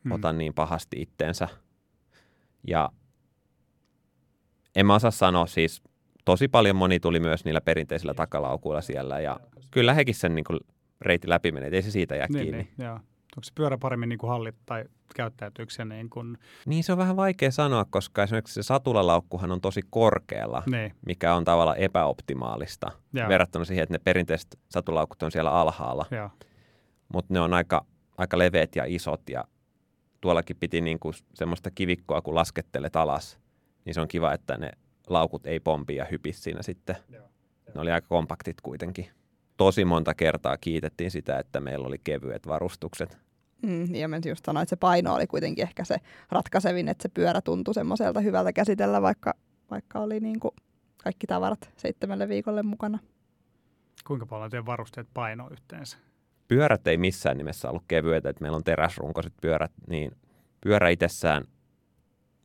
hmm. ota niin pahasti itteensä. Ja en mä osaa sanoa siis, tosi paljon moni tuli myös niillä perinteisillä takalaukuilla siellä ja kyllä hekin sen niin kuin reitin läpi menee, ei se siitä jää niin, kiinni. Niin, joo. Onko se pyörä paremmin niin kuin hallit tai käyttäytyykö se niin kuin... Niin se on vähän vaikea sanoa, koska esimerkiksi se satulalaukkuhan on tosi korkealla, niin. mikä on tavallaan epäoptimaalista Joo. verrattuna siihen, että ne perinteiset satulaukut on siellä alhaalla. Mutta ne on aika, aika leveät ja isot ja tuollakin piti niin kuin semmoista kivikkoa, kun laskettelet alas, niin se on kiva, että ne laukut ei pompi ja hypi siinä sitten. Ne oli aika kompaktit kuitenkin. Tosi monta kertaa kiitettiin sitä, että meillä oli kevyet varustukset. Mm, ja mä just sanoin, että se paino oli kuitenkin ehkä se ratkaisevin, että se pyörä tuntui semmoiselta hyvältä käsitellä, vaikka, vaikka oli niin kuin kaikki tavarat seitsemälle viikolle mukana. Kuinka paljon teidän varusteet paino yhteensä? Pyörät ei missään nimessä ollut kevyitä, että meillä on teräsrunkoiset pyörät, niin pyörä itsessään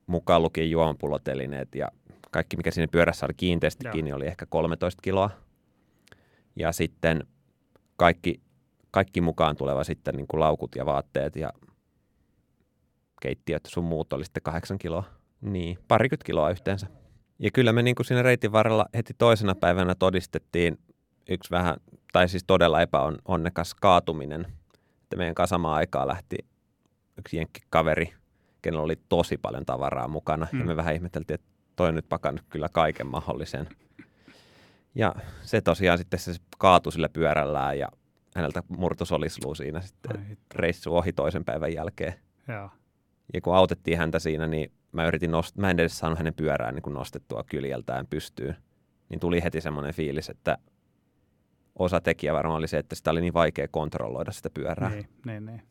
mukaan lukien juomapulotelineet ja kaikki, mikä siinä pyörässä oli kiinteästi Joo. kiinni, oli ehkä 13 kiloa. Ja sitten kaikki, kaikki mukaan tuleva sitten niin kuin laukut ja vaatteet ja keittiöt sun muut oli sitten 8 kiloa. Niin, parikymmentä kiloa yhteensä. Ja kyllä me niin kuin siinä reitin varrella heti toisena päivänä todistettiin yksi vähän, tai siis todella epäonnekas kaatuminen. Että meidän kasamaa aikaa lähti yksi jenkkikaveri, kenellä oli tosi paljon tavaraa mukana. Mm. Ja me vähän ihmeteltiin, että toi nyt pakannut kyllä kaiken mahdollisen. Ja se tosiaan sitten se kaatui sillä pyörällään ja häneltä murtu solisluu siinä sitten reissu ohi toisen päivän jälkeen. Joo. Ja kun autettiin häntä siinä, niin mä yritin nost- mä en edes saanut hänen pyörään niin nostettua kyljeltään pystyyn. Niin tuli heti semmoinen fiilis, että osa tekijä varmaan oli se, että sitä oli niin vaikea kontrolloida sitä pyörää. Niin, niin, niin.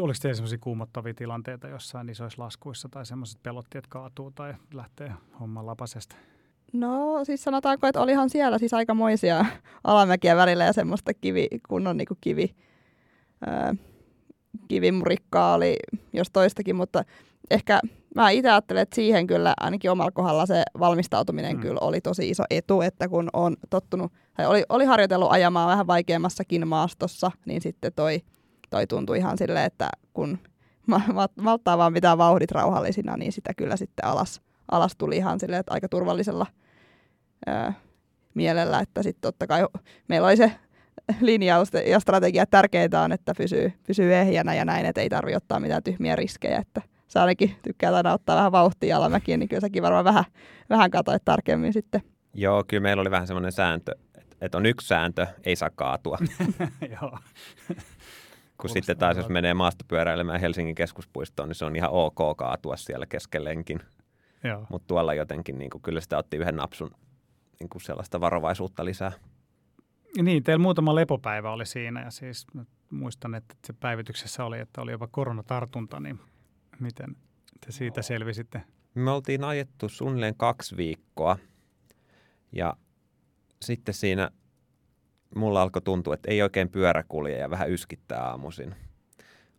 Oliko teillä sellaisia kuumottavia tilanteita jossain isoissa laskuissa tai semmoiset pelotti, että kaatuu tai lähtee homman lapasesta? No siis sanotaanko, että olihan siellä siis aikamoisia alamäkiä välillä ja semmoista kivi, kunnon niin kuin kivi, ää, kivimurikkaa oli jos toistakin, mutta ehkä mä itse ajattelen, että siihen kyllä ainakin omalla kohdalla se valmistautuminen mm. kyllä oli tosi iso etu, että kun on tottunut, tai oli, oli harjoitellut ajamaan vähän vaikeammassakin maastossa, niin sitten toi, toi tuntui ihan silleen, että kun malttaa vaan pitää vauhdit rauhallisina, niin sitä kyllä sitten alas, alas tuli ihan silleen, että aika turvallisella ää, mielellä, että sitten totta kai meillä oli se linjaus ja strategia, että tärkeintä on, että pysyy, pysyy ehjänä ja näin, että ei tarvitse ottaa mitään tyhmiä riskejä, että sä ainakin tykkää aina ottaa vähän vauhtia alamäkiin, niin kyllä säkin varmaan vähän, vähän katsoit tarkemmin sitten. Joo, kyllä meillä oli vähän semmoinen sääntö, että, että on yksi sääntö, ei saa kaatua. Joo. Kun sitten taas, jos menee maastopyöräilemään Helsingin keskuspuistoon, niin se on ihan ok kaatua siellä keskellenkin. Mutta tuolla jotenkin niin kuin, kyllä sitä otti yhden napsun niin kuin sellaista varovaisuutta lisää. Niin, teillä muutama lepopäivä oli siinä ja siis muistan, että se päivityksessä oli, että oli jopa koronatartunta, niin miten te siitä selvisitte? Me oltiin ajettu suunnilleen kaksi viikkoa ja sitten siinä mulla alkoi tuntua, että ei oikein pyörä kulje ja vähän yskittää aamuisin.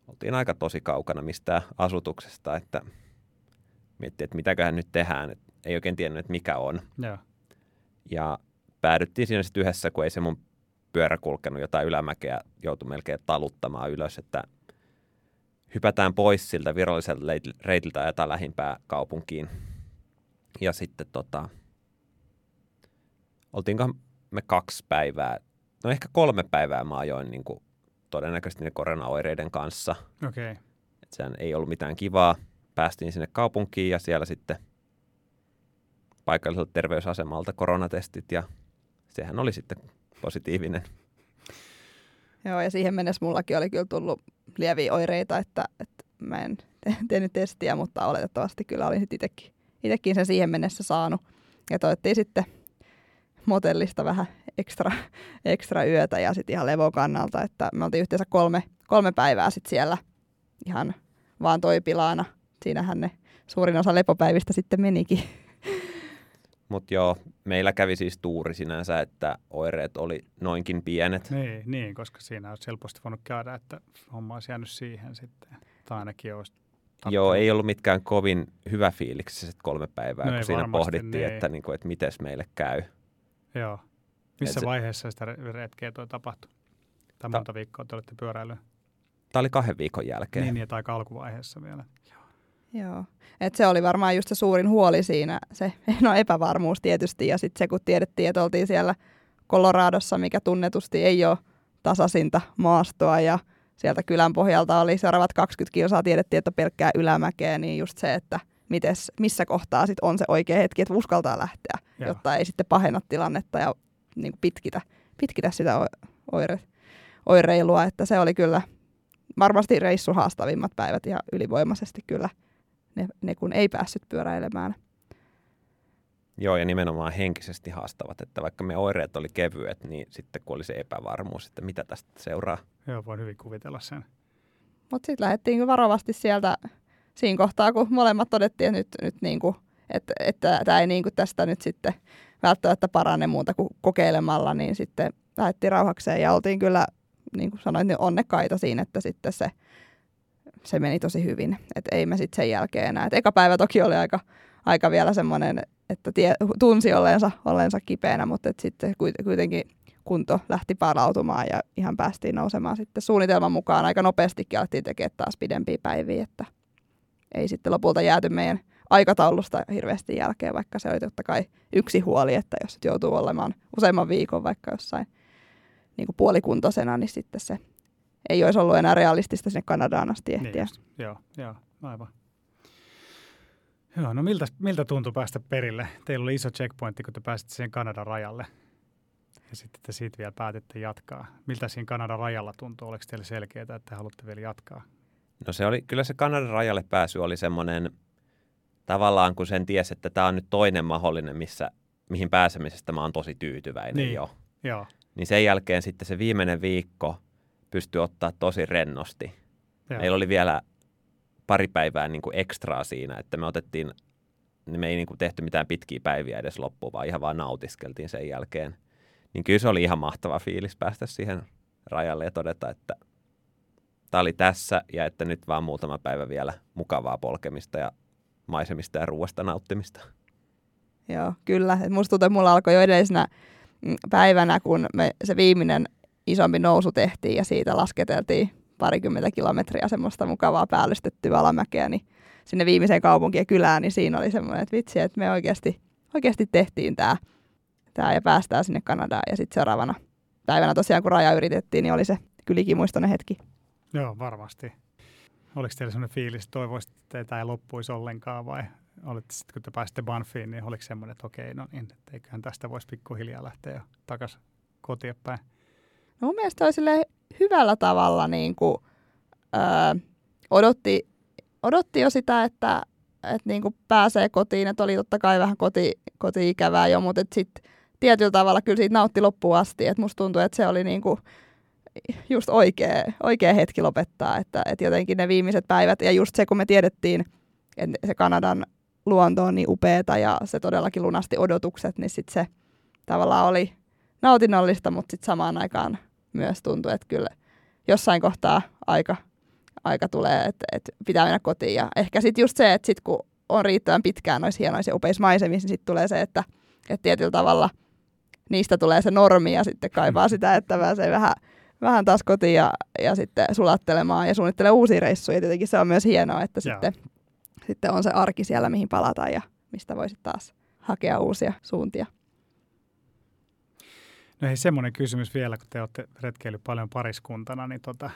Oltiin aika tosi kaukana mistään asutuksesta, että miettii, että mitäköhän nyt tehdään. että ei oikein tiennyt, että mikä on. Joo. Ja päädyttiin siinä sitten yhdessä, kun ei se mun pyörä kulkenut jotain ylämäkeä, joutui melkein taluttamaan ylös, että hypätään pois siltä viralliselta reitiltä ja lähimpää kaupunkiin. Ja sitten tota, oltiinko me kaksi päivää, no ehkä kolme päivää mä ajoin niin kuin todennäköisesti ne koronaoireiden kanssa. Okei. Okay. Et sehän ei ollut mitään kivaa. Päästiin sinne kaupunkiin ja siellä sitten paikalliselta terveysasemalta koronatestit ja sehän oli sitten positiivinen. Joo, ja siihen mennessä mullakin oli kyllä tullut lieviä oireita, että, että mä en te- tehnyt testiä, mutta oletettavasti kyllä olin sitten itekin, itekin sen siihen mennessä saanut. Ja toivottiin sitten motellista vähän ekstra, ekstra yötä ja sitten ihan levokannalta, että me oltiin yhteensä kolme, kolme päivää sitten siellä ihan vaan toipilaana. Siinähän ne suurin osa lepopäivistä sitten menikin. Mutta joo, meillä kävi siis tuuri sinänsä, että oireet oli noinkin pienet. Niin, niin, koska siinä olisi helposti voinut käydä, että homma olisi jäänyt siihen sitten. Tai ainakin olisi tappanut. Joo, ei ollut mitkään kovin hyvä fiiliksiset kolme päivää, No kun siinä varmasti, pohdittiin, niin. että, niin kuin, että miten meille käy. Joo. Missä se- vaiheessa sitä re- retkeä toi tapahtui? Tai Ta- monta viikkoa te olette pyöräillyt? Tämä oli kahden viikon jälkeen. Niin, niin, että aika alkuvaiheessa vielä. Joo. Et se oli varmaan just se suurin huoli siinä, se no epävarmuus tietysti, ja sitten se kun tiedettiin, että oltiin siellä Coloradossa, mikä tunnetusti ei ole tasaisinta maastoa, ja sieltä kylän pohjalta oli seuraavat 20 kilsaa, tiedettiin, että pelkkää ylämäkeä, niin just se, että mites, missä kohtaa sit on se oikea hetki, että uskaltaa lähteä, Joo. jotta ei sitten pahenna tilannetta ja niin kuin pitkitä, pitkitä sitä oire, oireilua, että se oli kyllä varmasti reissu haastavimmat päivät ihan ylivoimaisesti kyllä ne, ne kun ei päässyt pyöräilemään. Joo, ja nimenomaan henkisesti haastavat, että vaikka me oireet oli kevyet, niin sitten kun oli se epävarmuus, että mitä tästä seuraa. Joo, voin hyvin kuvitella sen. Mutta sitten lähdettiin varovasti sieltä siinä kohtaa, kun molemmat todettiin, että nyt, nyt niin kuin, että, että tämä ei niin kuin tästä nyt sitten välttämättä parane muuta kuin kokeilemalla, niin sitten lähdettiin rauhakseen ja oltiin kyllä, niin kuin sanoin, niin onnekkaita siinä, että sitten se, se meni tosi hyvin. Että ei me sitten sen jälkeen enää. Et eka päivä toki oli aika, aika vielä semmoinen, että tie, tunsi olleensa, olleensa kipeänä, mutta sitten kuitenkin kunto lähti palautumaan ja ihan päästiin nousemaan sitten suunnitelman mukaan. Aika nopeastikin alettiin tekemään taas pidempiä päiviä, että ei sitten lopulta jääty meidän aikataulusta hirveästi jälkeen, vaikka se oli totta kai yksi huoli, että jos joutuu olemaan useamman viikon vaikka jossain niin kuin puolikuntoisena, niin sitten se ei olisi ollut enää realistista sinne Kanadaan asti ehtiä. Niin joo, joo, aivan. Joo, no miltä, miltä tuntui päästä perille? Teillä oli iso checkpointti, kun te pääsitte siihen Kanadan rajalle. Ja sitten te siitä vielä päätitte jatkaa. Miltä siinä Kanadan rajalla tuntuu? Oliko teille selkeää, että te haluatte vielä jatkaa? No se oli, kyllä se Kanadan rajalle pääsy oli semmoinen, tavallaan kun sen tiesi, että tämä on nyt toinen mahdollinen, missä, mihin pääsemisestä mä oon tosi tyytyväinen niin. jo. Joo. Niin sen jälkeen sitten se viimeinen viikko pystyi ottaa tosi rennosti. Joo. Meillä oli vielä pari päivää niin kuin ekstraa siinä, että me otettiin, niin me ei niin kuin tehty mitään pitkiä päiviä edes loppuun, vaan ihan vaan nautiskeltiin sen jälkeen. Niin kyllä se oli ihan mahtava fiilis päästä siihen rajalle ja todeta, että tämä oli tässä ja että nyt vaan muutama päivä vielä mukavaa polkemista ja maisemista ja ruoasta nauttimista. Joo, kyllä. Et musta tuntuu, että mulla alkoi jo edellisenä mm, päivänä, kun me se viimeinen isompi nousu tehtiin ja siitä lasketeltiin parikymmentä kilometriä semmoista mukavaa päällystettyä alamäkeä, niin sinne viimeiseen kaupunkiin ja kylään, niin siinä oli semmoinen, että vitsi, että me oikeasti, oikeasti tehtiin tämä, tämä ja päästään sinne Kanadaan. Ja sitten seuraavana päivänä tosiaan, kun raja yritettiin, niin oli se kyllä ikimuistoinen hetki. Joo, varmasti. Oliko teillä sellainen fiilis, että toivoisitte, että tämä ei loppuisi ollenkaan vai olitte sitten, kun te pääsitte Banfiin, niin oliko semmoinen, että okei, no niin, että eiköhän tästä voisi pikkuhiljaa lähteä takaisin kotiin päin? No mun mielestä oli hyvällä tavalla niin kuin, öö, odotti, odotti jo sitä, että, että niin kuin pääsee kotiin, että oli totta kai vähän koti, koti-ikävää jo, mutta sitten tietyllä tavalla kyllä siitä nautti loppuun asti, että musta tuntui, että se oli niin kuin, just oikea, oikea hetki lopettaa, että, että jotenkin ne viimeiset päivät ja just se, kun me tiedettiin, että se Kanadan luonto on niin upeeta ja se todellakin lunasti odotukset, niin sitten se tavallaan oli nautinnollista, mutta sitten samaan aikaan myös tuntui, että kyllä jossain kohtaa aika, aika tulee, että, että pitää mennä kotiin. Ja ehkä sitten just se, että sit kun on riittävän pitkään noissa hienoissa upeissa maisemissa, niin sitten tulee se, että, että tietyllä tavalla niistä tulee se normi ja sitten kaivaa sitä, että pääsee vähän vähän taas kotiin ja, ja sitten sulattelemaan ja suunnittelee uusia reissuja. Tietenkin se on myös hienoa, että sitten, sitten on se arki siellä, mihin palataan ja mistä voisit taas hakea uusia suuntia. No hei, semmoinen kysymys vielä, kun te olette retkeillyt paljon pariskuntana, niin, tota,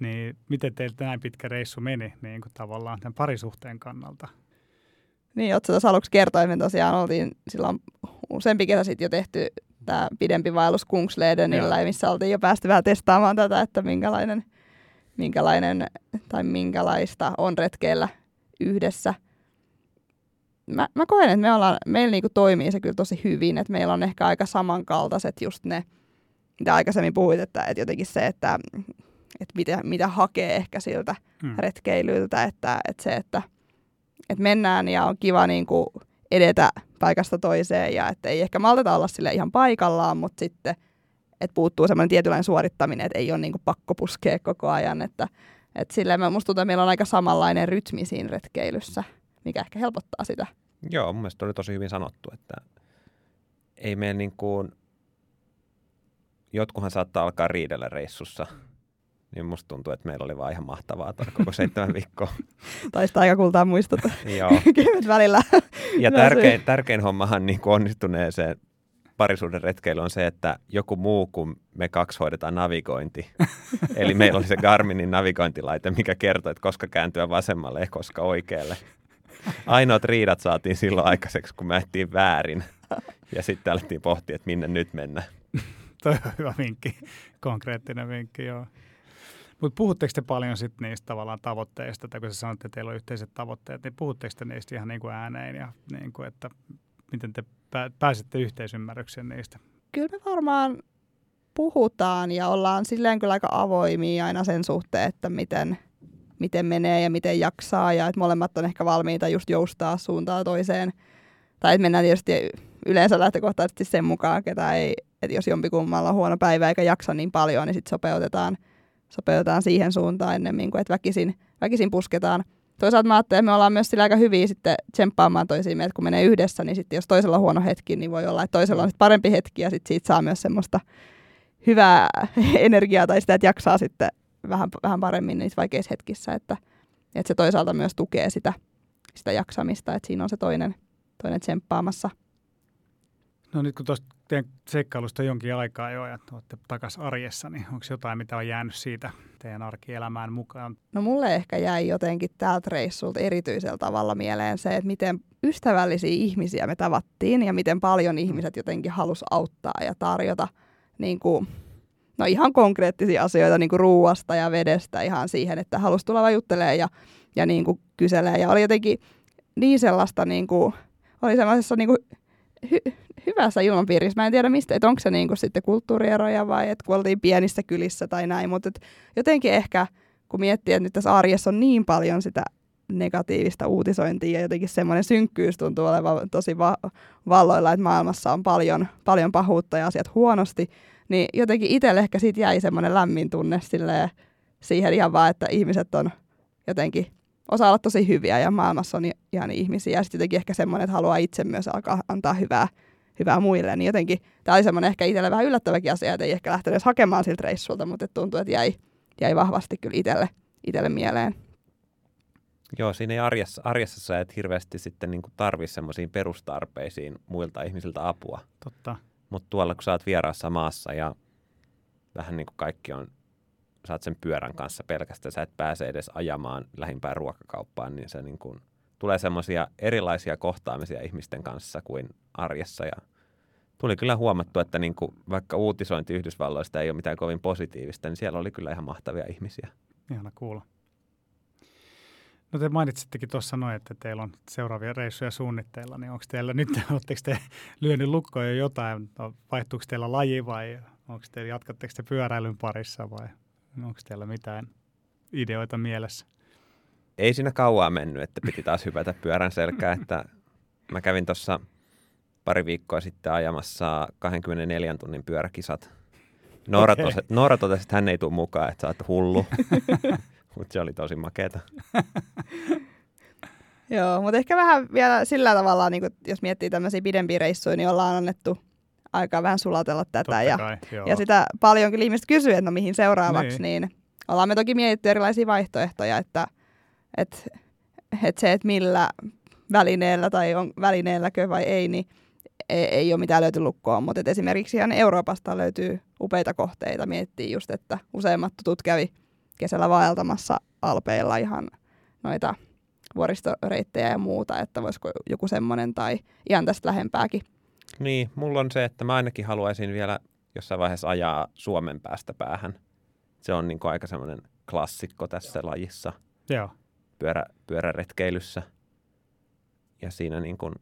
niin miten teiltä näin pitkä reissu meni niin kuin tavallaan tämän parisuhteen kannalta? Niin, Otsa tuossa aluksi kertoi, me tosiaan oltiin silloin useampi kesä sitten jo tehty tämä pidempi vaellus Kungsledenillä, missä oltiin jo päästy vähän testaamaan tätä, että minkälainen, minkälainen tai minkälaista on retkeillä yhdessä. Mä, mä koen, että me ollaan, meillä niinku toimii se kyllä tosi hyvin, että meillä on ehkä aika samankaltaiset just ne, mitä aikaisemmin puhuit, että, että jotenkin se, että, että mitä, mitä hakee ehkä siltä hmm. retkeilyltä, että, että se, että, että mennään ja on kiva niinku edetä paikasta toiseen ja että ei ehkä malteta olla sille ihan paikallaan, mutta sitten että puuttuu semmoinen tietynlainen suorittaminen, että ei ole niinku pakko puskea koko ajan, että että silleen musta tuntuu, että meillä on aika samanlainen rytmi siinä retkeilyssä, mikä ehkä helpottaa sitä. Joo, mun mielestä oli tosi hyvin sanottu, että ei mene niin kuin, jotkuhan saattaa alkaa riidellä reissussa, niin musta tuntuu, että meillä oli vaan ihan mahtavaa toi koko seitsemän viikkoa. tai sitä aika kultaa muistut. Joo. välillä. ja tärkein, tärkein hommahan niin kuin onnistuneeseen parisuuden retkeily on se, että joku muu kuin me kaksi hoidetaan navigointi. Eli meillä oli se Garminin navigointilaite, mikä kertoo, että koska kääntyä vasemmalle ja koska oikealle. Ainoat riidat saatiin silloin aikaiseksi, kun me väärin. Ja sitten alettiin pohtia, että minne nyt mennään. Toi on hyvä vinkki, konkreettinen vinkki, joo. Mutta puhutteko te paljon sitten niistä tavallaan tavoitteista, tai kun sä sanotte, että teillä on yhteiset tavoitteet, niin puhutteko te niistä ihan niin kuin ääneen, ja niin kuin, että miten te pääsette yhteisymmärrykseen niistä? Kyllä me varmaan puhutaan ja ollaan silleen kyllä aika avoimia aina sen suhteen, että miten, miten menee ja miten jaksaa ja että molemmat on ehkä valmiita just joustaa suuntaan toiseen. Tai että mennään tietysti yleensä lähtökohtaisesti sen mukaan, ketä ei, että jos jompikummalla on huono päivä eikä jaksa niin paljon, niin sitten sopeutetaan, sopeutetaan siihen suuntaan ennemmin kuin että väkisin, väkisin pusketaan. Toisaalta mä ajattelen, että me ollaan myös sillä aika hyviä sitten tsemppaamaan toisiimme, että kun menee yhdessä, niin sitten jos toisella on huono hetki, niin voi olla, että toisella on sitten parempi hetki ja sitten siitä saa myös semmoista hyvää energiaa tai sitä, että jaksaa sitten vähän, vähän paremmin niissä vaikeissa hetkissä, että, että se toisaalta myös tukee sitä, sitä jaksamista, että siinä on se toinen, toinen tsemppaamassa – No nyt kun tuosta teidän seikkailusta jonkin aikaa jo ja olette takaisin arjessa, niin onko jotain, mitä on jäänyt siitä teidän arkielämään mukaan? No mulle ehkä jäi jotenkin tältä reissulta erityisellä tavalla mieleen se, että miten ystävällisiä ihmisiä me tavattiin ja miten paljon ihmiset jotenkin halus auttaa ja tarjota niin kuin, no ihan konkreettisia asioita niin kuin ruuasta ja vedestä ihan siihen, että halus tulla vain juttelemaan ja, ja niin kuin kyselee. Ja oli jotenkin niin sellaista, niin kuin, oli sellaisessa niin kuin hy- hyvässä ilmapiirissä. Mä en tiedä mistä, että onko se niinku sitten kulttuurieroja vai että kun oltiin pienissä kylissä tai näin, mutta jotenkin ehkä kun miettii, että nyt tässä arjessa on niin paljon sitä negatiivista uutisointia ja jotenkin semmoinen synkkyys tuntuu olevan tosi va- valloilla, että maailmassa on paljon, paljon pahuutta ja asiat huonosti, niin jotenkin itselle ehkä siitä jäi semmoinen lämmin tunne siihen ihan vaan, että ihmiset on jotenkin osaa olla tosi hyviä ja maailmassa on ihan ihmisiä. Ja sitten jotenkin ehkä semmoinen, että haluaa itse myös alkaa antaa hyvää, hyvää muille. Niin jotenkin tämä oli semmoinen ehkä itselle vähän yllättäväkin asia, että ei ehkä lähtenyt edes hakemaan siltä reissulta, mutta tuntuu, että jäi, jäi vahvasti kyllä itselle, itselle mieleen. Joo, siinä ei arjessa, arjessa sä et hirveästi sitten niin tarvi semmoisiin perustarpeisiin muilta ihmisiltä apua. Totta. Mutta tuolla kun sä oot vieraassa maassa ja vähän niin kuin kaikki on saat sen pyörän kanssa pelkästään, sä et pääse edes ajamaan lähimpään ruokakauppaan, niin se niin kuin, tulee semmoisia erilaisia kohtaamisia ihmisten kanssa kuin arjessa. Ja tuli kyllä huomattu, että niin kuin, vaikka uutisointi Yhdysvalloista ei ole mitään kovin positiivista, niin siellä oli kyllä ihan mahtavia ihmisiä. Ihana kuulla. No te mainitsittekin tuossa noin, että teillä on seuraavia reissuja suunnitteilla, niin onko teillä nyt, oletteko te lyönyt lukkoja jotain, no, vaihtuuko teillä laji vai onko te, jatkatteko te pyöräilyn parissa vai Onko teillä mitään ideoita mielessä? Ei siinä kauaa mennyt, että piti taas hypätä pyörän selkää, että mä kävin tuossa pari viikkoa sitten ajamassa 24 tunnin pyöräkisat. Noora, okay. totesi, Noora totesi, että hän ei tule mukaan, että sä oot hullu, mutta se oli tosi makeeta. Joo, mutta ehkä vähän vielä sillä tavalla, niin kun, jos miettii tämmöisiä pidempiä reissuja, niin ollaan annettu aikaa vähän sulatella tätä. ja, kai, ja sitä paljon kyllä ihmiset kysyy, että no mihin seuraavaksi, niin. niin ollaan me toki mietitty erilaisia vaihtoehtoja, että, että, että se, että millä välineellä tai on välineelläkö vai ei, niin ei, ei ole mitään löyty lukkoon, mutta esimerkiksi ihan Euroopasta löytyy upeita kohteita. Miettii just, että useimmat tutut kävi kesällä vaeltamassa Alpeilla ihan noita vuoristoreittejä ja muuta, että voisiko joku semmoinen tai ihan tästä lähempääkin niin, mulla on se, että mä ainakin haluaisin vielä jossain vaiheessa ajaa Suomen päästä päähän. Se on niin kuin aika semmoinen klassikko tässä lajissa. Joo. Pyörä, pyöräretkeilyssä. Ja siinä niin kuin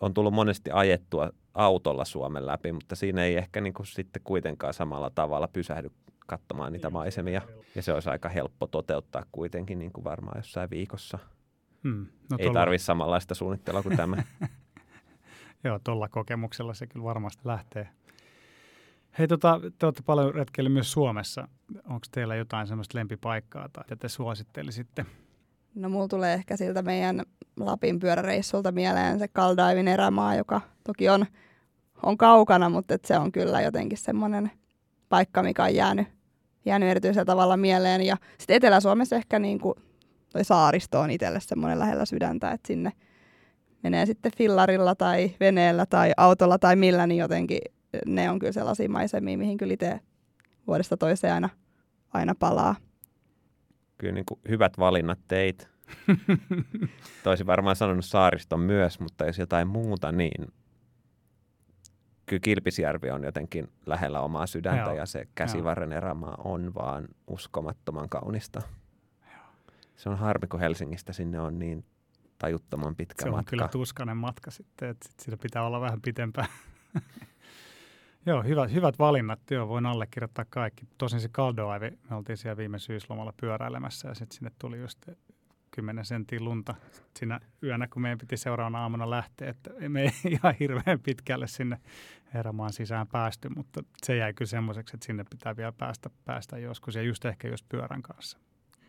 on tullut monesti ajettua autolla Suomen läpi, mutta siinä ei ehkä niin kuin sitten kuitenkaan samalla tavalla pysähdy katsomaan niitä maisemia. Ja se olisi aika helppo toteuttaa kuitenkin niin kuin varmaan jossain viikossa. Hmm. No, ei tarvitse samanlaista suunnittelua kuin tämä. Joo, tuolla kokemuksella se kyllä varmasti lähtee. Hei, tota, te olette paljon retkeillä myös Suomessa. Onko teillä jotain semmoista lempipaikkaa tai te suosittelisitte? No mulla tulee ehkä siltä meidän Lapin pyöräreissulta mieleen se Kaldaivin erämaa, joka toki on, on kaukana, mutta et se on kyllä jotenkin semmoinen paikka, mikä on jäänyt, jäänyt erityisellä tavalla mieleen. Ja sitten Etelä-Suomessa ehkä niin kuin toi saaristo on itselle semmoinen lähellä sydäntä, että sinne – menee sitten fillarilla tai veneellä tai autolla tai millä, niin jotenkin ne on kyllä sellaisia maisemia, mihin kyllä itse vuodesta toiseen aina, aina palaa. Kyllä niin kuin hyvät valinnat teit. Toisin varmaan sanonut saariston myös, mutta jos jotain muuta, niin kyllä Kilpisjärvi on jotenkin lähellä omaa sydäntä Joo. ja se käsivarren erämaa on vaan uskomattoman kaunista. Joo. Se on harmi, kun Helsingistä sinne on niin tajuttoman pitkä Se on matka. kyllä tuskainen matka sitten, että sit siinä pitää olla vähän pitempään. Joo, hyvät, hyvät valinnat. Joo, voin allekirjoittaa kaikki. Tosin se Caldoaivi, me oltiin siellä viime syyslomalla pyöräilemässä ja sitten sinne tuli just 10 senttiä lunta siinä yönä, kun meidän piti seuraavana aamuna lähteä. Että me ei ihan hirveän pitkälle sinne erämaan sisään päästy, mutta se jäi kyllä semmoiseksi, että sinne pitää vielä päästä, päästä joskus ja just ehkä just pyörän kanssa.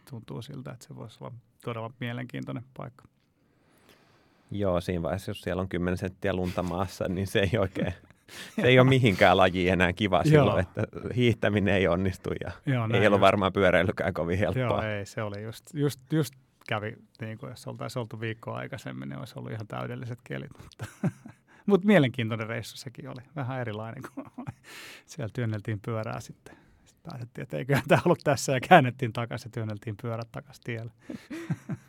Tuntuu siltä, että se voisi olla todella mielenkiintoinen paikka. Joo, siinä vaiheessa, jos siellä on 10 senttiä lunta maassa, niin se ei oikein, se ei ole mihinkään lajiin enää kiva silloin, Joo. että hiihtäminen ei onnistu ja Joo, ei ollut just. varmaan pyöräilykään kovin helppoa. Joo, ei, se oli just, just, just kävi, niin kuin jos oltaisiin oltu viikkoa aikaisemmin, niin olisi ollut ihan täydelliset kelit. Mutta, mutta mielenkiintoinen reissu sekin oli. Vähän erilainen, kun siellä työnneltiin pyörää sitten. Sitten päätettiin, että eiköhän tämä ollut tässä ja käännettiin takaisin ja työnneltiin pyörät takaisin tielle.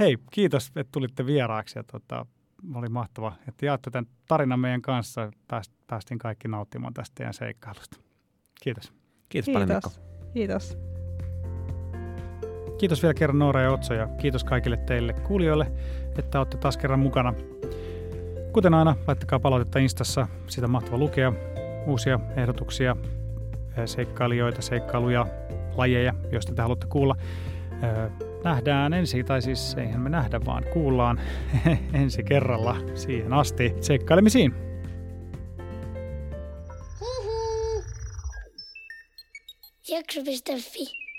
Hei, kiitos, että tulitte vieraaksi ja tota, oli mahtava, että jaatte tämän tarinan meidän kanssa. Pääst, päästiin kaikki nauttimaan tästä teidän seikkailusta. Kiitos. Kiitos, paljon Mikko. Kiitos. Kiitos. Kiitos vielä kerran Noora ja Otso ja kiitos kaikille teille kuulijoille, että olette taas kerran mukana. Kuten aina, laittakaa palautetta Instassa, sitä on mahtava lukea. Uusia ehdotuksia, eh, seikkailijoita, seikkailuja, lajeja, joista te haluatte kuulla. Nähdään ensi, tai siis eihän me nähdä, vaan kuullaan ensi kerralla siihen asti. Seikkailemisiin. Jakso.fi